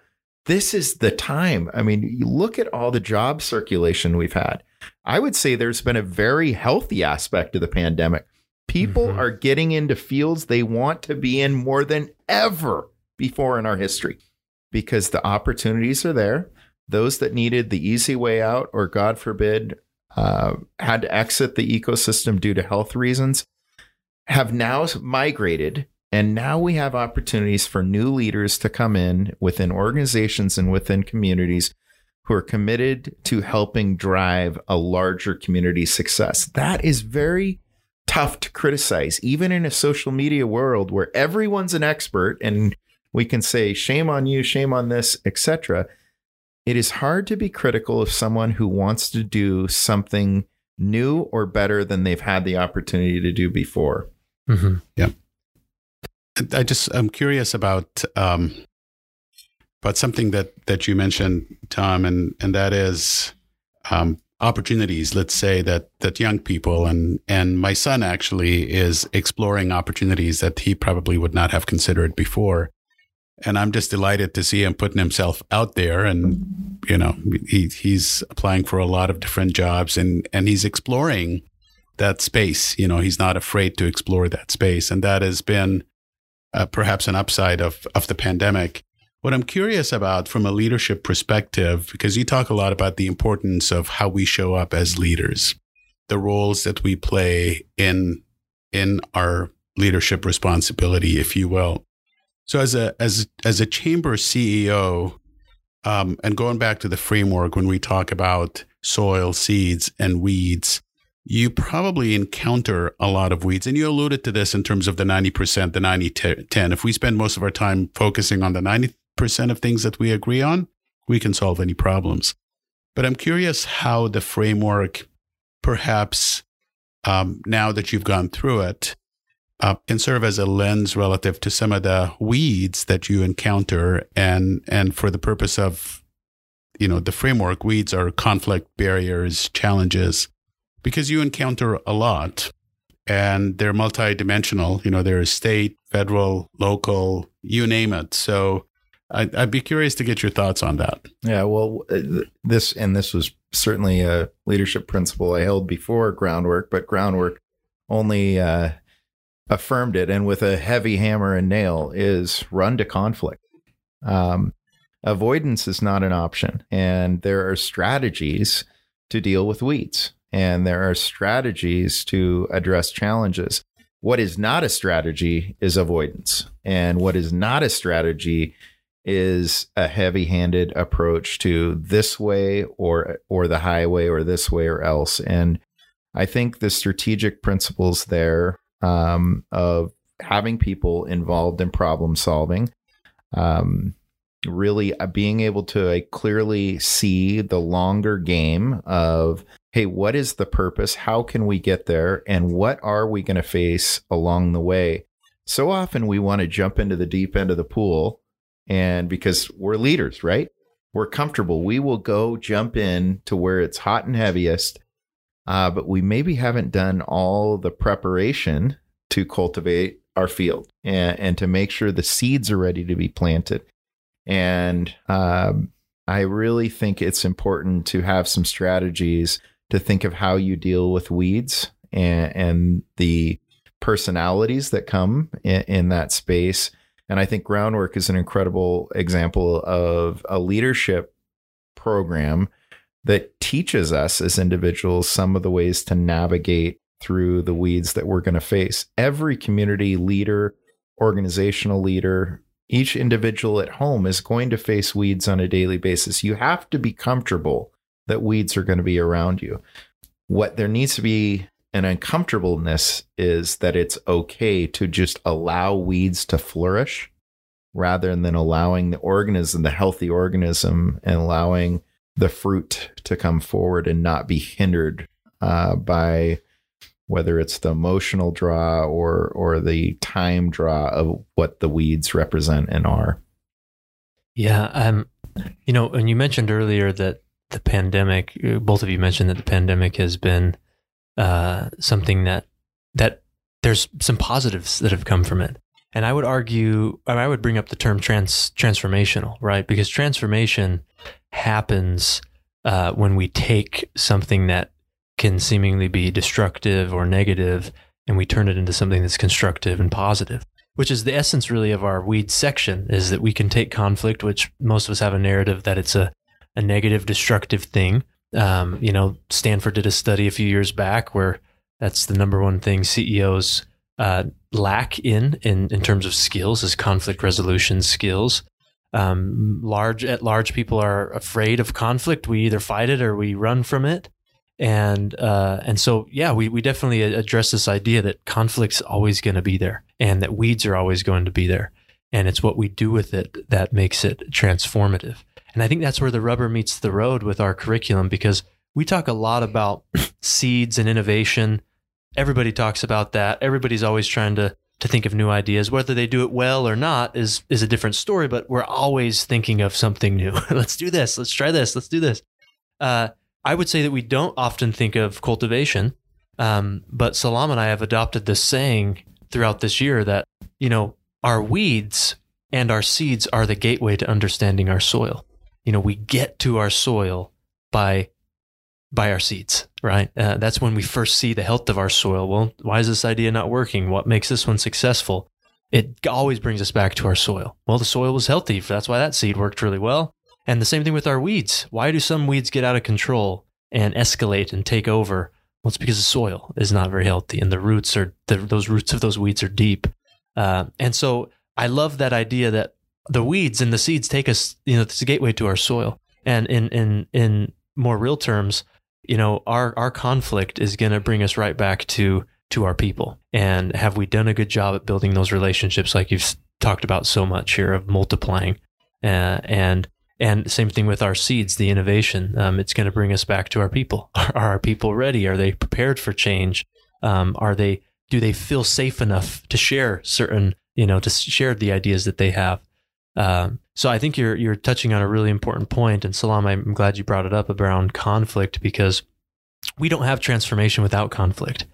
This is the time. I mean, you look at all the job circulation we've had. I would say there's been a very healthy aspect of the pandemic. People mm-hmm. are getting into fields they want to be in more than ever before in our history because the opportunities are there. Those that needed the easy way out, or God forbid, uh, had to exit the ecosystem due to health reasons have now migrated and now we have opportunities for new leaders to come in within organizations and within communities who are committed to helping drive a larger community success. That is very tough to criticize, even in a social media world where everyone's an expert and we can say, shame on you, shame on this, etc it is hard to be critical of someone who wants to do something new or better than they've had the opportunity to do before. Mm-hmm. Yeah. I just I'm curious about um, about something that that you mentioned, Tom, and and that is um, opportunities. Let's say that that young people and and my son actually is exploring opportunities that he probably would not have considered before and I'm just delighted to see him putting himself out there. And you know, he he's applying for a lot of different jobs, and and he's exploring that space. You know, he's not afraid to explore that space, and that has been uh, perhaps an upside of of the pandemic. What I'm curious about from a leadership perspective, because you talk a lot about the importance of how we show up as leaders, the roles that we play in in our leadership responsibility, if you will So as a as as a chamber CEO, um, and going back to the framework when we talk about soil, seeds, and weeds, you probably encounter a lot of weeds. And you alluded to this in terms of the 90%, the 90 10. If we spend most of our time focusing on the 90% of things that we agree on, we can solve any problems. But I'm curious how the framework, perhaps um, now that you've gone through it, uh, can serve as a lens relative to some of the weeds that you encounter, and and for the purpose of, you know, the framework, weeds are conflict barriers, challenges, because you encounter a lot, and they're multidimensional. You know, they're state, federal, local, you name it. So I'd, I'd, be curious to get your thoughts on that. Yeah, well, uh, this and this was certainly a leadership principle I held before groundwork, but groundwork only uh, affirmed it, and with a heavy hammer and nail, is run to conflict. Um, avoidance is not an option, and there are strategies to deal with weeds, and there are strategies to address challenges. What is not a strategy is avoidance, and what is not a strategy is a heavy-handed approach to this way or or the highway or this way or else. And i think the strategic principles there um, of having people involved in problem solving um, really uh, being able to clearly see the longer game of hey what is the purpose? How can we get there? And what are we going to face along the way? So often we want to jump into the deep end of the pool and because we're leaders, right? We're comfortable. We will go jump in to where it's hot and heaviest, uh, but we maybe haven't done all the preparation to cultivate our field and, and to make sure the seeds are ready to be planted. And um, I really think it's important to have some strategies to think of how you deal with weeds and, and the personalities that come in, in that space and I think Groundwork is an incredible example of a leadership program that teaches us as individuals some of the ways to navigate through the weeds that we're going to face. Every community leader, organizational leader, each individual at home is going to face weeds on a daily basis. You have to be comfortable that weeds are going to be around you. What there needs to be an uncomfortableness is that it's okay to just allow weeds to flourish rather than allowing the organism, the healthy organism, and allowing the fruit to come forward and not be hindered uh, by whether it's the emotional draw or or the time draw of what the weeds represent and are. Yeah, um, you know, and you mentioned earlier that the pandemic. Both of you mentioned that the pandemic has been uh, something that that there's some positives that have come from it. And I would argue, I would bring up the term trans transformational, right? Because transformation happens uh, when we take something that can seemingly be destructive or negative, and we turn it into something that's constructive and positive. Which is the essence, really, of our weed section: is that we can take conflict, which most of us have a narrative that it's a a negative, destructive thing, um, you know, Stanford did a study a few years back where that's the number one thing CEOs uh, lack in, in in terms of skills is conflict resolution skills. Um, large at large people are afraid of conflict. We either fight it or we run from it. And uh, and so yeah, we we definitely address this idea that conflict's always going to be there, and that weeds are always going to be there, and it's what we do with it that makes it transformative. And I think that's where the rubber meets the road with our curriculum because we talk a lot about seeds and innovation. Everybody talks about that. Everybody's always trying to to think of new ideas. Whether they do it well or not is is a different story. But we're always thinking of something new. let's do this. Let's try this. Let's do this. Uh, I would say that we don't often think of cultivation. Um, but Salam and I have adopted this saying throughout this year that you know our weeds and our seeds are the gateway to understanding our soil you know, we get to our soil by by our seeds, right? Uh, that's when we first see the health of our soil. Well, why is this idea not working? What makes this one successful? It always brings us back to our soil. Well, the soil was healthy. That's why that seed worked really well. And the same thing with our weeds. Why do some weeds get out of control and escalate and take over? Well, it's because the soil is not very healthy and the roots are, the, those roots of those weeds are deep. Uh, and so I love that idea that the weeds and the seeds take us, you know, it's a gateway to our soil. And in in in more real terms, you know, our our conflict is going to bring us right back to to our people. And have we done a good job at building those relationships like you've talked about so much here of multiplying? Uh, and and same thing with our seeds, the innovation. Um, it's going to bring us back to our people. Are, our people ready? Are they prepared for change? Um, are they? Do they feel safe enough to share certain, you know, to share the ideas that they have? Um, so I think you're you're touching on a really important point, and Salam, I'm glad you brought it up around conflict because we don't have transformation without conflict,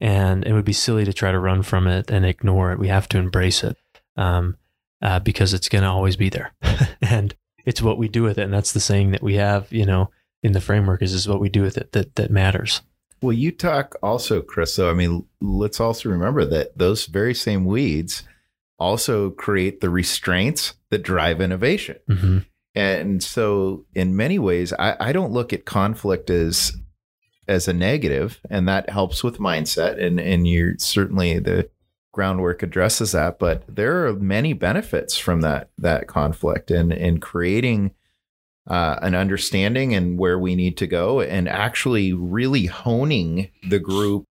and it would be silly to try to run from it and ignore it. We have to embrace it um, uh, because it's going to always be there, and it's what we do with it. And that's the saying that we have, you know, in the framework is is what we do with it that that matters. Well, you talk also, Chris. So I mean, let's also remember that those very same weeds also create the restraints that drive innovation. Mm-hmm. And so, in many ways, I, I, don't look at conflict as as a negative, and that helps with mindset. And and you're certainly the groundwork addresses that, but there are many benefits from that that conflict and in creating uh, an understanding and where we need to go, and actually really honing the group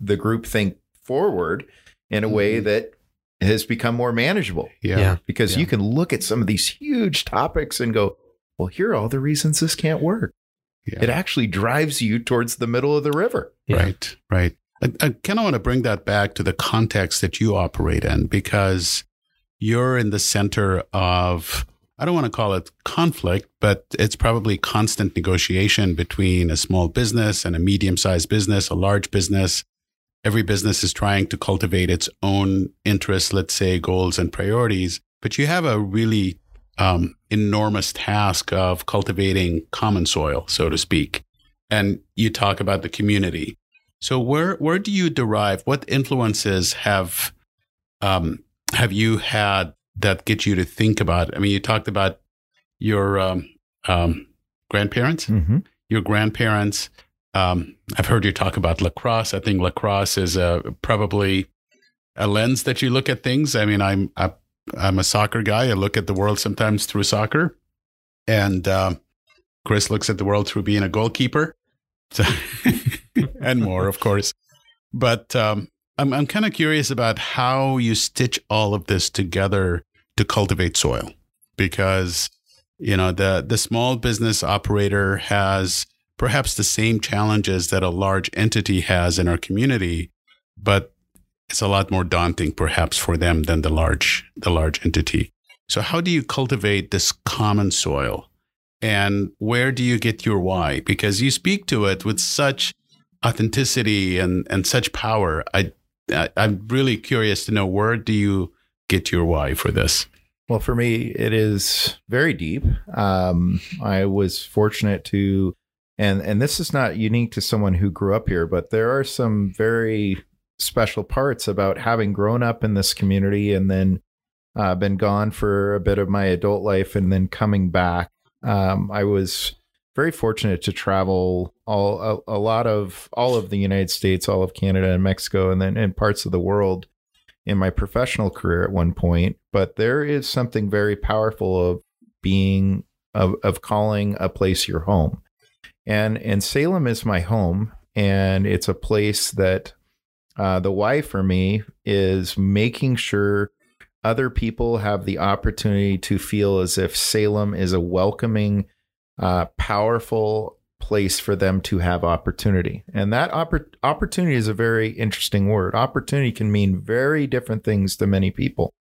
the group think forward in a way mm-hmm. that has become more manageable. Yeah. yeah. Because yeah. you can look at some of these huge topics and go, well, here are all the reasons this can't work. Yeah. It actually drives you towards the middle of the river. Right, right. I, I kind of want to bring that back to the context that you operate in because you're in the center of, I don't want to call it conflict, but it's probably constant negotiation between a small business and a medium sized business, a large business every business is trying to cultivate its own interests, let's say goals and priorities. But you have a really um, enormous task of cultivating common soil, so to speak. And you talk about the community. So where where do you derive? What influences have um, have you had that get you to think about? I mean, you talked about your um, um grandparents, mm-hmm. your grandparents um, I've heard you talk about lacrosse. I think lacrosse is a, probably a lens that you look at things. I mean, I'm I, I'm a soccer guy. I look at the world sometimes through soccer, and uh, Chris looks at the world through being a goalkeeper, so and more, of course. But um, I'm I'm kind of curious about how you stitch all of this together to cultivate soil, because you know the the small business operator has perhaps the same challenges that a large entity has in our community, but it's a lot more daunting perhaps for them than the large the large entity. So how do you cultivate this common soil? And where do you get your why? Because you speak to it with such authenticity and, and such power. I, I I'm really curious to know where do you get your why for this? Well, for me, it is very deep. Um, I was fortunate to and and this is not unique to someone who grew up here, but there are some very special parts about having grown up in this community and then uh, been gone for a bit of my adult life and then coming back. Um, I was very fortunate to travel all a, a, lot of all of the United States, all of Canada and Mexico, and then in parts of the world in my professional career at one point. But there is something very powerful of being of, of calling a place your home. And and Salem is my home, and it's a place that uh, the why for me is making sure other people have the opportunity to feel as if Salem is a welcoming, uh, powerful place for them to have opportunity. And that oppor- opportunity is a very interesting word. Opportunity can mean very different things to many people.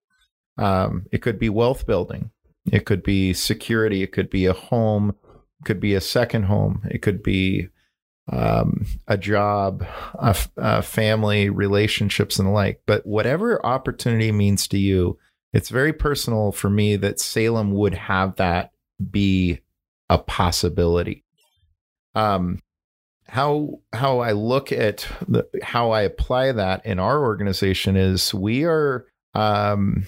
Um, it could be wealth building, it could be security, it could be a home, could be a second home. It could be um, a job, a, a family, relationships, and the like. But whatever opportunity means to you, it's very personal for me that Salem would have that be a possibility. Um, how how I look at the, how I apply that in our organization is we are um,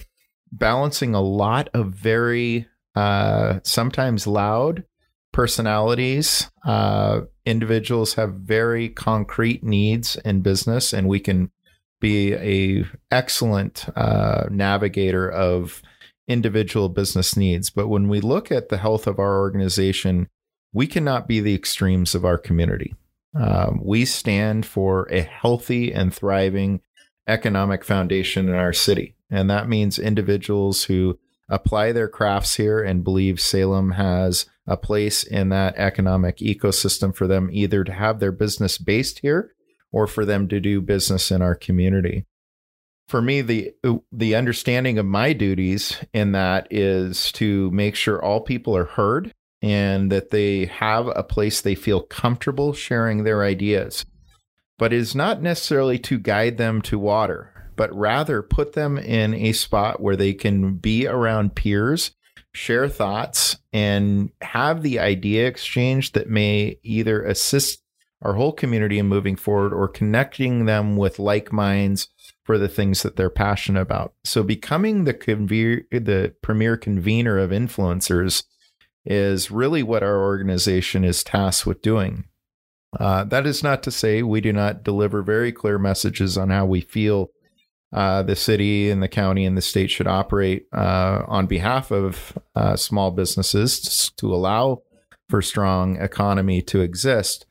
balancing a lot of very uh, sometimes loud personalities. Uh, individuals have very concrete needs in business, and we can be a excellent uh, navigator of individual business needs. But when we look at the health of our organization, we cannot be the extremes of our community. Um, we stand for a healthy and thriving economic foundation in our city. And that means individuals who apply their crafts here and believe Salem has a place in that economic ecosystem for them either to have their business based here or for them to do business in our community. For me, the the understanding of my duties in that is to make sure all people are heard and that they have a place they feel comfortable sharing their ideas. But is not necessarily to guide them to water, but rather put them in a spot where they can be around peers, share thoughts, and have the idea exchange that may either assist our whole community in moving forward or connecting them with like minds for the things that they're passionate about. So becoming the the premier convener of influencers is really what our organization is tasked with doing. Uh, that is not to say we do not deliver very clear messages on how we feel uh, the city and the county and the state should operate uh, on behalf of uh, small businesses to allow for strong economy to exist.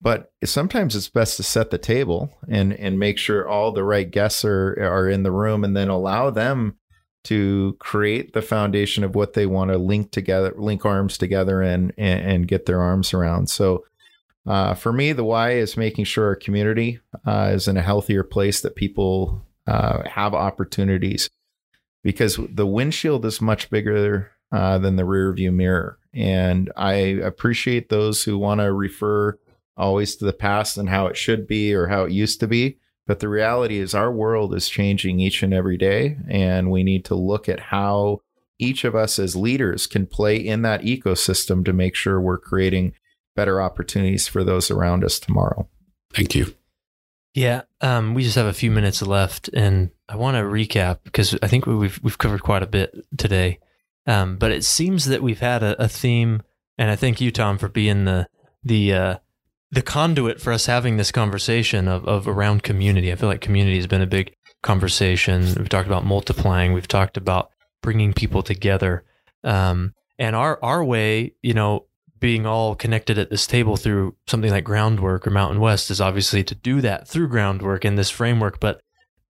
But sometimes it's best to set the table and and make sure all the right guests are are in the room, and then allow them to create the foundation of what they want to link together, link arms together, and and, and get their arms around. So. Uh, for me, the why is making sure our community uh, is in a healthier place that people uh, have opportunities because the windshield is much bigger uh, than the rear view mirror. And I appreciate those who want to refer always to the past and how it should be or how it used to be. But the reality is, our world is changing each and every day, and we need to look at how each of us as leaders can play in that ecosystem to make sure we're creating better opportunities for those around us tomorrow. Thank you. Yeah, um, we just have a few minutes left, and I want to recap because I think we've we've covered quite a bit today. Um, but it seems that we've had a, a, theme, and I thank you, Tom, for being the the uh, the conduit for us having this conversation of, of around community. I feel like community has been a big conversation. We've talked about multiplying. We've talked about bringing people together. Um, and our our way, you know, being all connected at this table through something like groundwork or Mountain West is obviously to do that through groundwork in this framework. But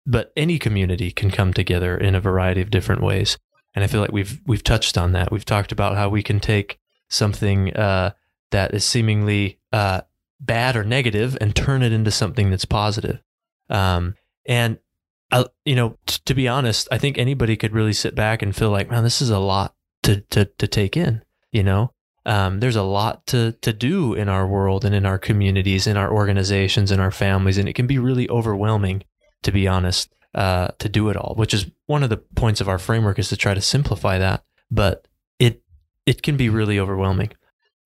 but any community can come together in a variety of different ways. And I feel like we've we've touched on that. We've talked about how we can take something uh, that is seemingly uh, bad or negative and turn it into something that's positive. Um, and uh, you know, t- to be honest, I think anybody could really sit back and feel like, man, this is a lot to to to take in. You know, um, there's a lot to to do in our world and in our communities, in our organizations, in our families, and it can be really overwhelming, to be honest, uh, to do it all. Which is one of the points of our framework is to try to simplify that, but it it can be really overwhelming.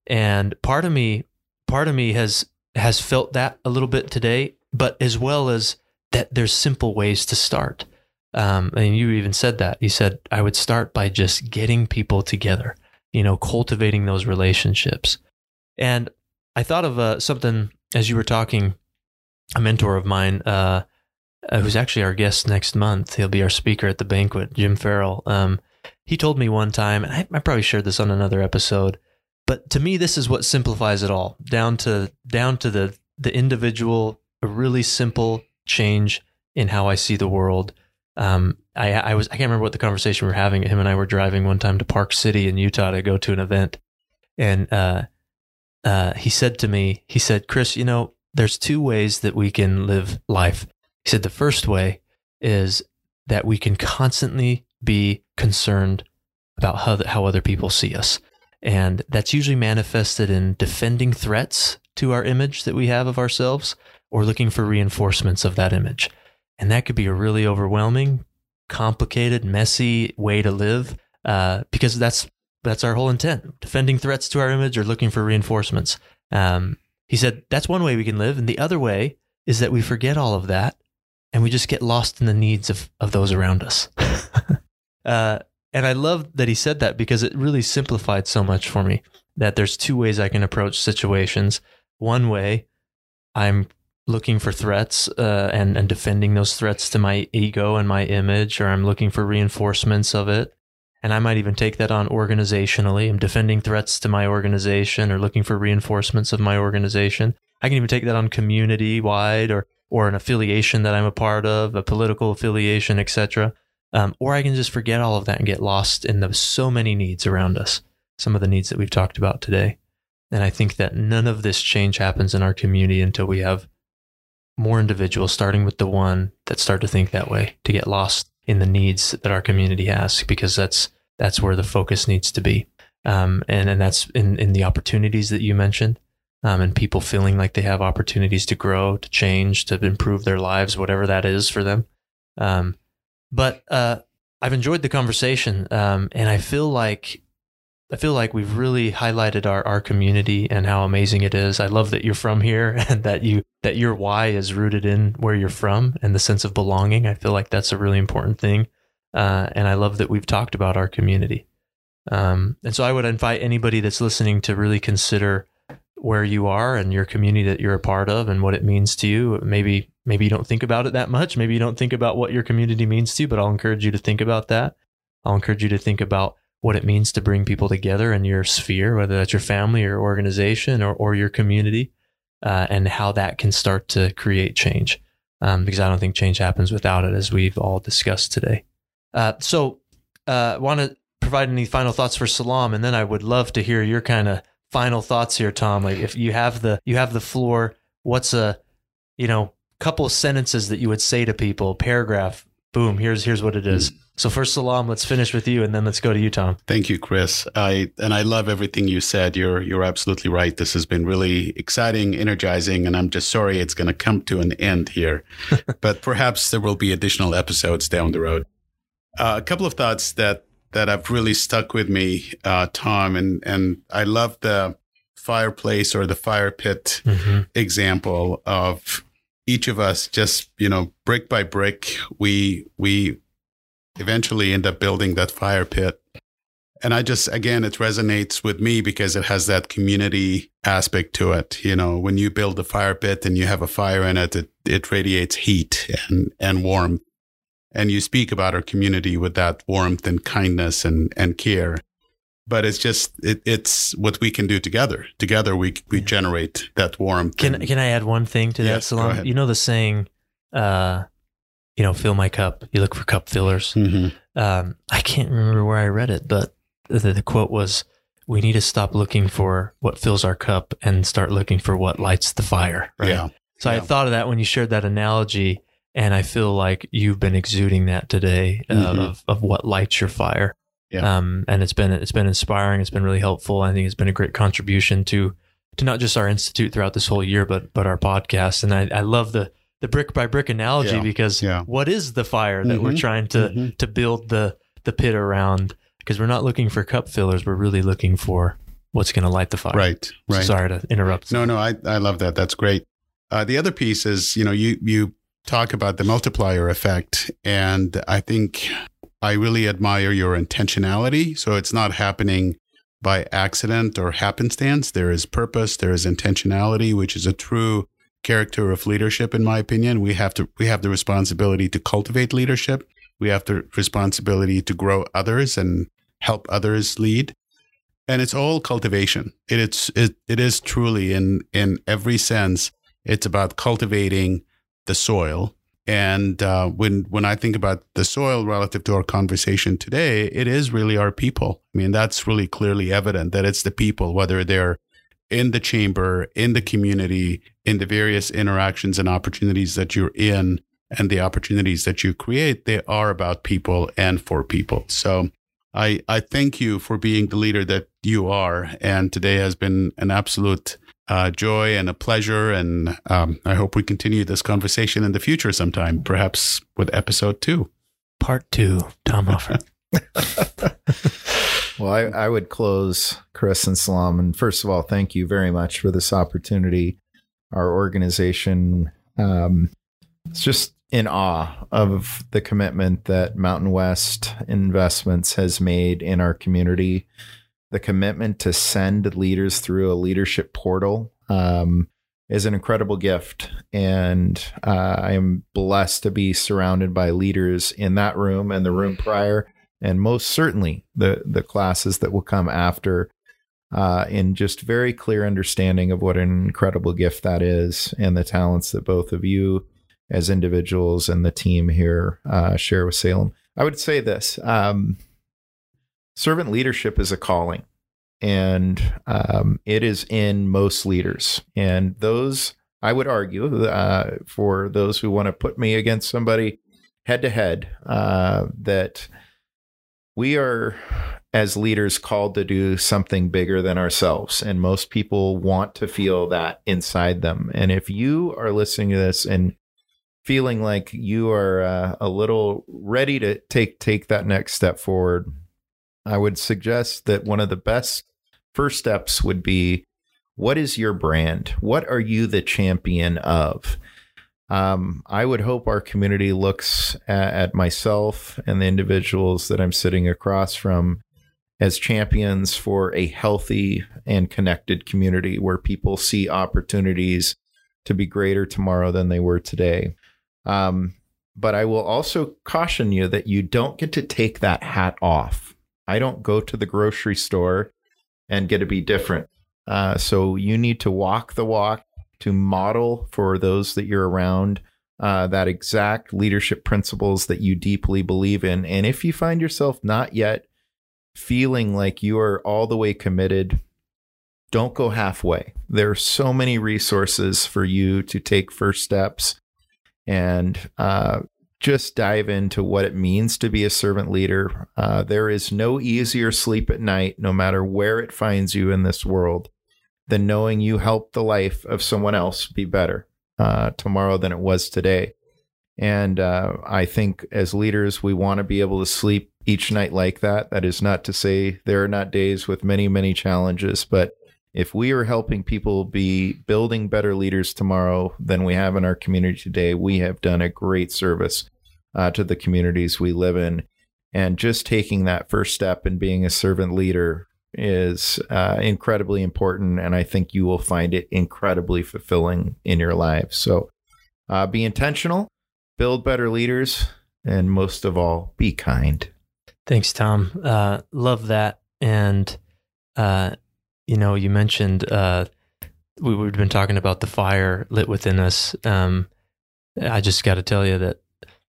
And part of me part of me has has felt that a little bit today, but as well as that there's simple ways to start. Um, and you even said that. You said I would start by just getting people together, you know, cultivating those relationships. And I thought of uh, something as you were talking. A mentor of mine, uh, who's actually our guest next month, he'll be our speaker at the banquet, Jim Farrell. Um, he told me one time, and I, I probably shared this on another episode but to me, this is what simplifies it all down to down to the the individual, a really simple change in how I see the world. Um, I, I was I can't remember what the conversation we were having. Him and I were driving one time to Park City in Utah to go to an event, and uh, uh, he said to me, he said, "Chris, you know, there's two ways that we can live life." He said the first way is that we can constantly be concerned about how, how other people see us. And that's usually manifested in defending threats to our image that we have of ourselves or looking for reinforcements of that image. And that could be a really overwhelming, complicated, messy way to live uh, because that's that's our whole intent defending threats to our image or looking for reinforcements. Um, he said that's one way we can live. And the other way is that we forget all of that and we just get lost in the needs of, of those around us. uh, and I love that he said that because it really simplified so much for me that there's two ways I can approach situations. One way, I'm looking for threats uh, and and defending those threats to my ego and my image, or I'm looking for reinforcements of it. And I might even take that on organizationally. I'm defending threats to my organization or looking for reinforcements of my organization. I can even take that on community wide or or an affiliation that I'm a part of, a political affiliation, etc. Um, or I can just forget all of that and get lost in the so many needs around us. Some of the needs that we've talked about today. And I think that none of this change happens in our community until we have more individuals, starting with the one that start to think that way, to get lost in the needs that our community has, because that's that's where the focus needs to be. Um, and and that's in in the opportunities that you mentioned, um, and people feeling like they have opportunities to grow, to change, to improve their lives, whatever that is for them. Um, but uh, I've enjoyed the conversation, um, and I feel like I feel like we've really highlighted our, our community and how amazing it is. I love that you're from here and that you that your why is rooted in where you're from and the sense of belonging. I feel like that's a really important thing. Uh, and I love that we've talked about our community. Um, and so I would invite anybody that's listening to really consider where you are and your community that you're a part of and what it means to you. Maybe maybe you don't think about it that much. Maybe you don't think about what your community means to you, but I'll encourage you to think about that. I'll encourage you to think about what it means to bring people together in your sphere, whether that's your family or organization or, or your community, uh, and how that can start to create change. Um, because I don't think change happens without it, as we've all discussed today. Uh, so, uh, want to provide any final thoughts for Salam, and then I would love to hear your kind of final thoughts here, Tom. Like, if you have the you have the floor, what's a you know couple of sentences that you would say to people, paragraph, boom, here's here's what it is. So first, Salam, let's finish with you, and then let's go to you, Tom. Thank you, Chris. I and I love everything you said. You're you're absolutely right. This has been really exciting, energizing, and I'm just sorry it's going to come to an end here. but perhaps there will be additional episodes down the road. Uh, a couple of thoughts that that have really stuck with me, uh, Tom, and and I love the fireplace or the fire pit mm-hmm. example of each of us just you know brick by brick we we eventually end up building that fire pit. And I just, again, it resonates with me because it has that community aspect to it. You know, when you build a fire pit and you have a fire in it, it, it radiates heat and, and warmth. And you speak about our community with that warmth and kindness and, and care. But it's just, it, it's what we can do together. Together, we, we generate that warmth. Can, and, can I add one thing to yes, that, Salam? You know, the saying, uh, you know, fill my cup. You look for cup fillers. Mm-hmm. Um, I can't remember where I read it, but the, the, quote was, "We need to stop looking for what fills our cup and start looking for what lights the fire." Right? Yeah. So yeah. I thought of that when you shared that analogy, and I feel like you've been exuding that today uh, mm-hmm. of of what lights your fire. Yeah. Um, and it's been it's been inspiring. It's been really helpful. I think it's been a great contribution to to not just our institute throughout this whole year, but but our podcast. And I, I love the the brick by brick analogy yeah. because yeah. what is the fire that mm-hmm. we're trying to mm-hmm. to build the the pit around? Because we're not looking for cup fillers, we're really looking for what's going to light the fire. Right. Right. sorry to interrupt. No, no, I I love that. That's great. Uh, the other piece is, you know, you you talk about the multiplier effect, and I think I really admire your intentionality. So it's not happening by accident or happenstance. There is purpose. There is intentionality, which is a true character of leadership, in my opinion. We have to we have the responsibility to cultivate leadership. We have the responsibility to grow others and help others lead. And it's all cultivation. It, it's it, it is truly in in every sense. It's about cultivating the soil. And uh, when when I think about the soil relative to our conversation today, it is really our people. I mean, that's really clearly evident that it's the people, whether they're in the chamber, in the community, in the various interactions and opportunities that you're in and the opportunities that you create, they are about people and for people. So I, I thank you for being the leader that you are. And today has been an absolute uh, joy and a pleasure. And um, I hope we continue this conversation in the future sometime, perhaps with episode two. Part two, Tom Hoffert. Well, I, I would close, Chris and Salam. And first of all, thank you very much for this opportunity. Our organization um, is just in awe of the commitment that Mountain West Investments has made in our community. The commitment to send leaders through a leadership portal um, is an incredible gift. And uh, I am blessed to be surrounded by leaders in that room and the room prior, and most certainly the, the classes that will come after. Uh, in just very clear understanding of what an incredible gift that is, and the talents that both of you, as individuals, and the team here uh, share with Salem. I would say this: um, servant leadership is a calling and um, it is in most leaders. And those, I would argue, uh, for those who want to put me against somebody head to head, uh, that we are, as leaders, called to do something bigger than ourselves. And most people want to feel that inside them. And if you are listening to this and feeling like you are uh, a little ready to take take that next step forward, I would suggest that one of the best first steps would be what is your brand? What are you the champion of? Um, I would hope our community looks at, at, myself and the individuals that I'm sitting across from as champions for a healthy and connected community where people see opportunities to be greater tomorrow than they were today. Um, but I will also caution you that you don't get to take that hat off. I don't go to the grocery store and get to be different. Uh, so you need to walk the walk to model for those that you're around uh, that exact leadership principles that you deeply believe in. And if you find yourself not yet feeling like you are all the way committed, don't go halfway. There are so many resources for you to take first steps and uh, just dive into what it means to be a servant leader. Uh, there is no easier sleep at night, no matter where it finds you in this world, than knowing you helped the life of someone else be better uh, tomorrow than it was today. And uh, I think as leaders, we want to be able to sleep each night like that. That is not to say there are not days with many, many challenges, but if we are helping people be building better leaders tomorrow than we have in our community today, we have done a great service uh, to the communities we live in. And just taking that first step and being a servant leader is uh, incredibly important. And I think you will find it incredibly fulfilling in your lives. So uh, be intentional, build better leaders, and most of all, be kind. Thanks, Tom. Uh, love that. And uh, you know, you mentioned uh, we, have been talking about the fire lit within us. Um, I just got to tell you that,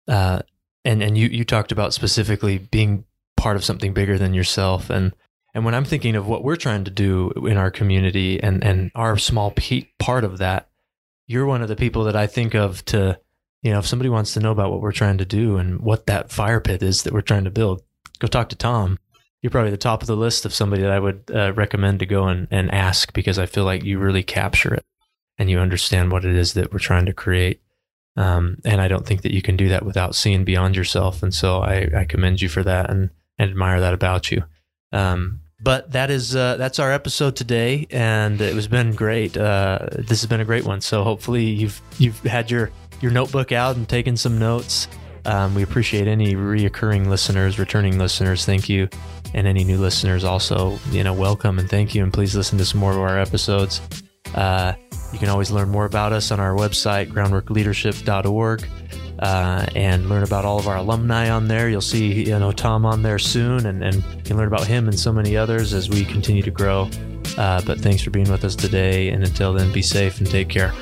uh, and and you you talked about specifically being part of something bigger than yourself, and and when I'm thinking of what we're trying to do in our community and and our small part of that, you're one of the people that I think of to, you know, if somebody wants to know about what we're trying to do and what that fire pit is that we're trying to build, go talk to Tom you're probably the top of the list of somebody that I would uh, recommend to go and, and ask because I feel like you really capture it and you understand what it is that we're trying to create. Um, and I don't think that you can do that without seeing beyond yourself. And so I, I commend you for that and, and admire that about you. Um, but that is uh, that's our episode today, and it has been great. Uh, this has been a great one. So hopefully you've you've had your your notebook out and taken some notes. Um, we appreciate any reoccurring listeners, returning listeners. Thank you and any new listeners also, you know, welcome and thank you. And please listen to some more of our episodes. Uh, you can always learn more about us on our website, groundworkleadership.org, uh, and learn about all of our alumni on there. You'll see, you know, Tom on there soon, and, and you can learn about him and so many others as we continue to grow. Uh, but thanks for being with us today. And until then, be safe and take care.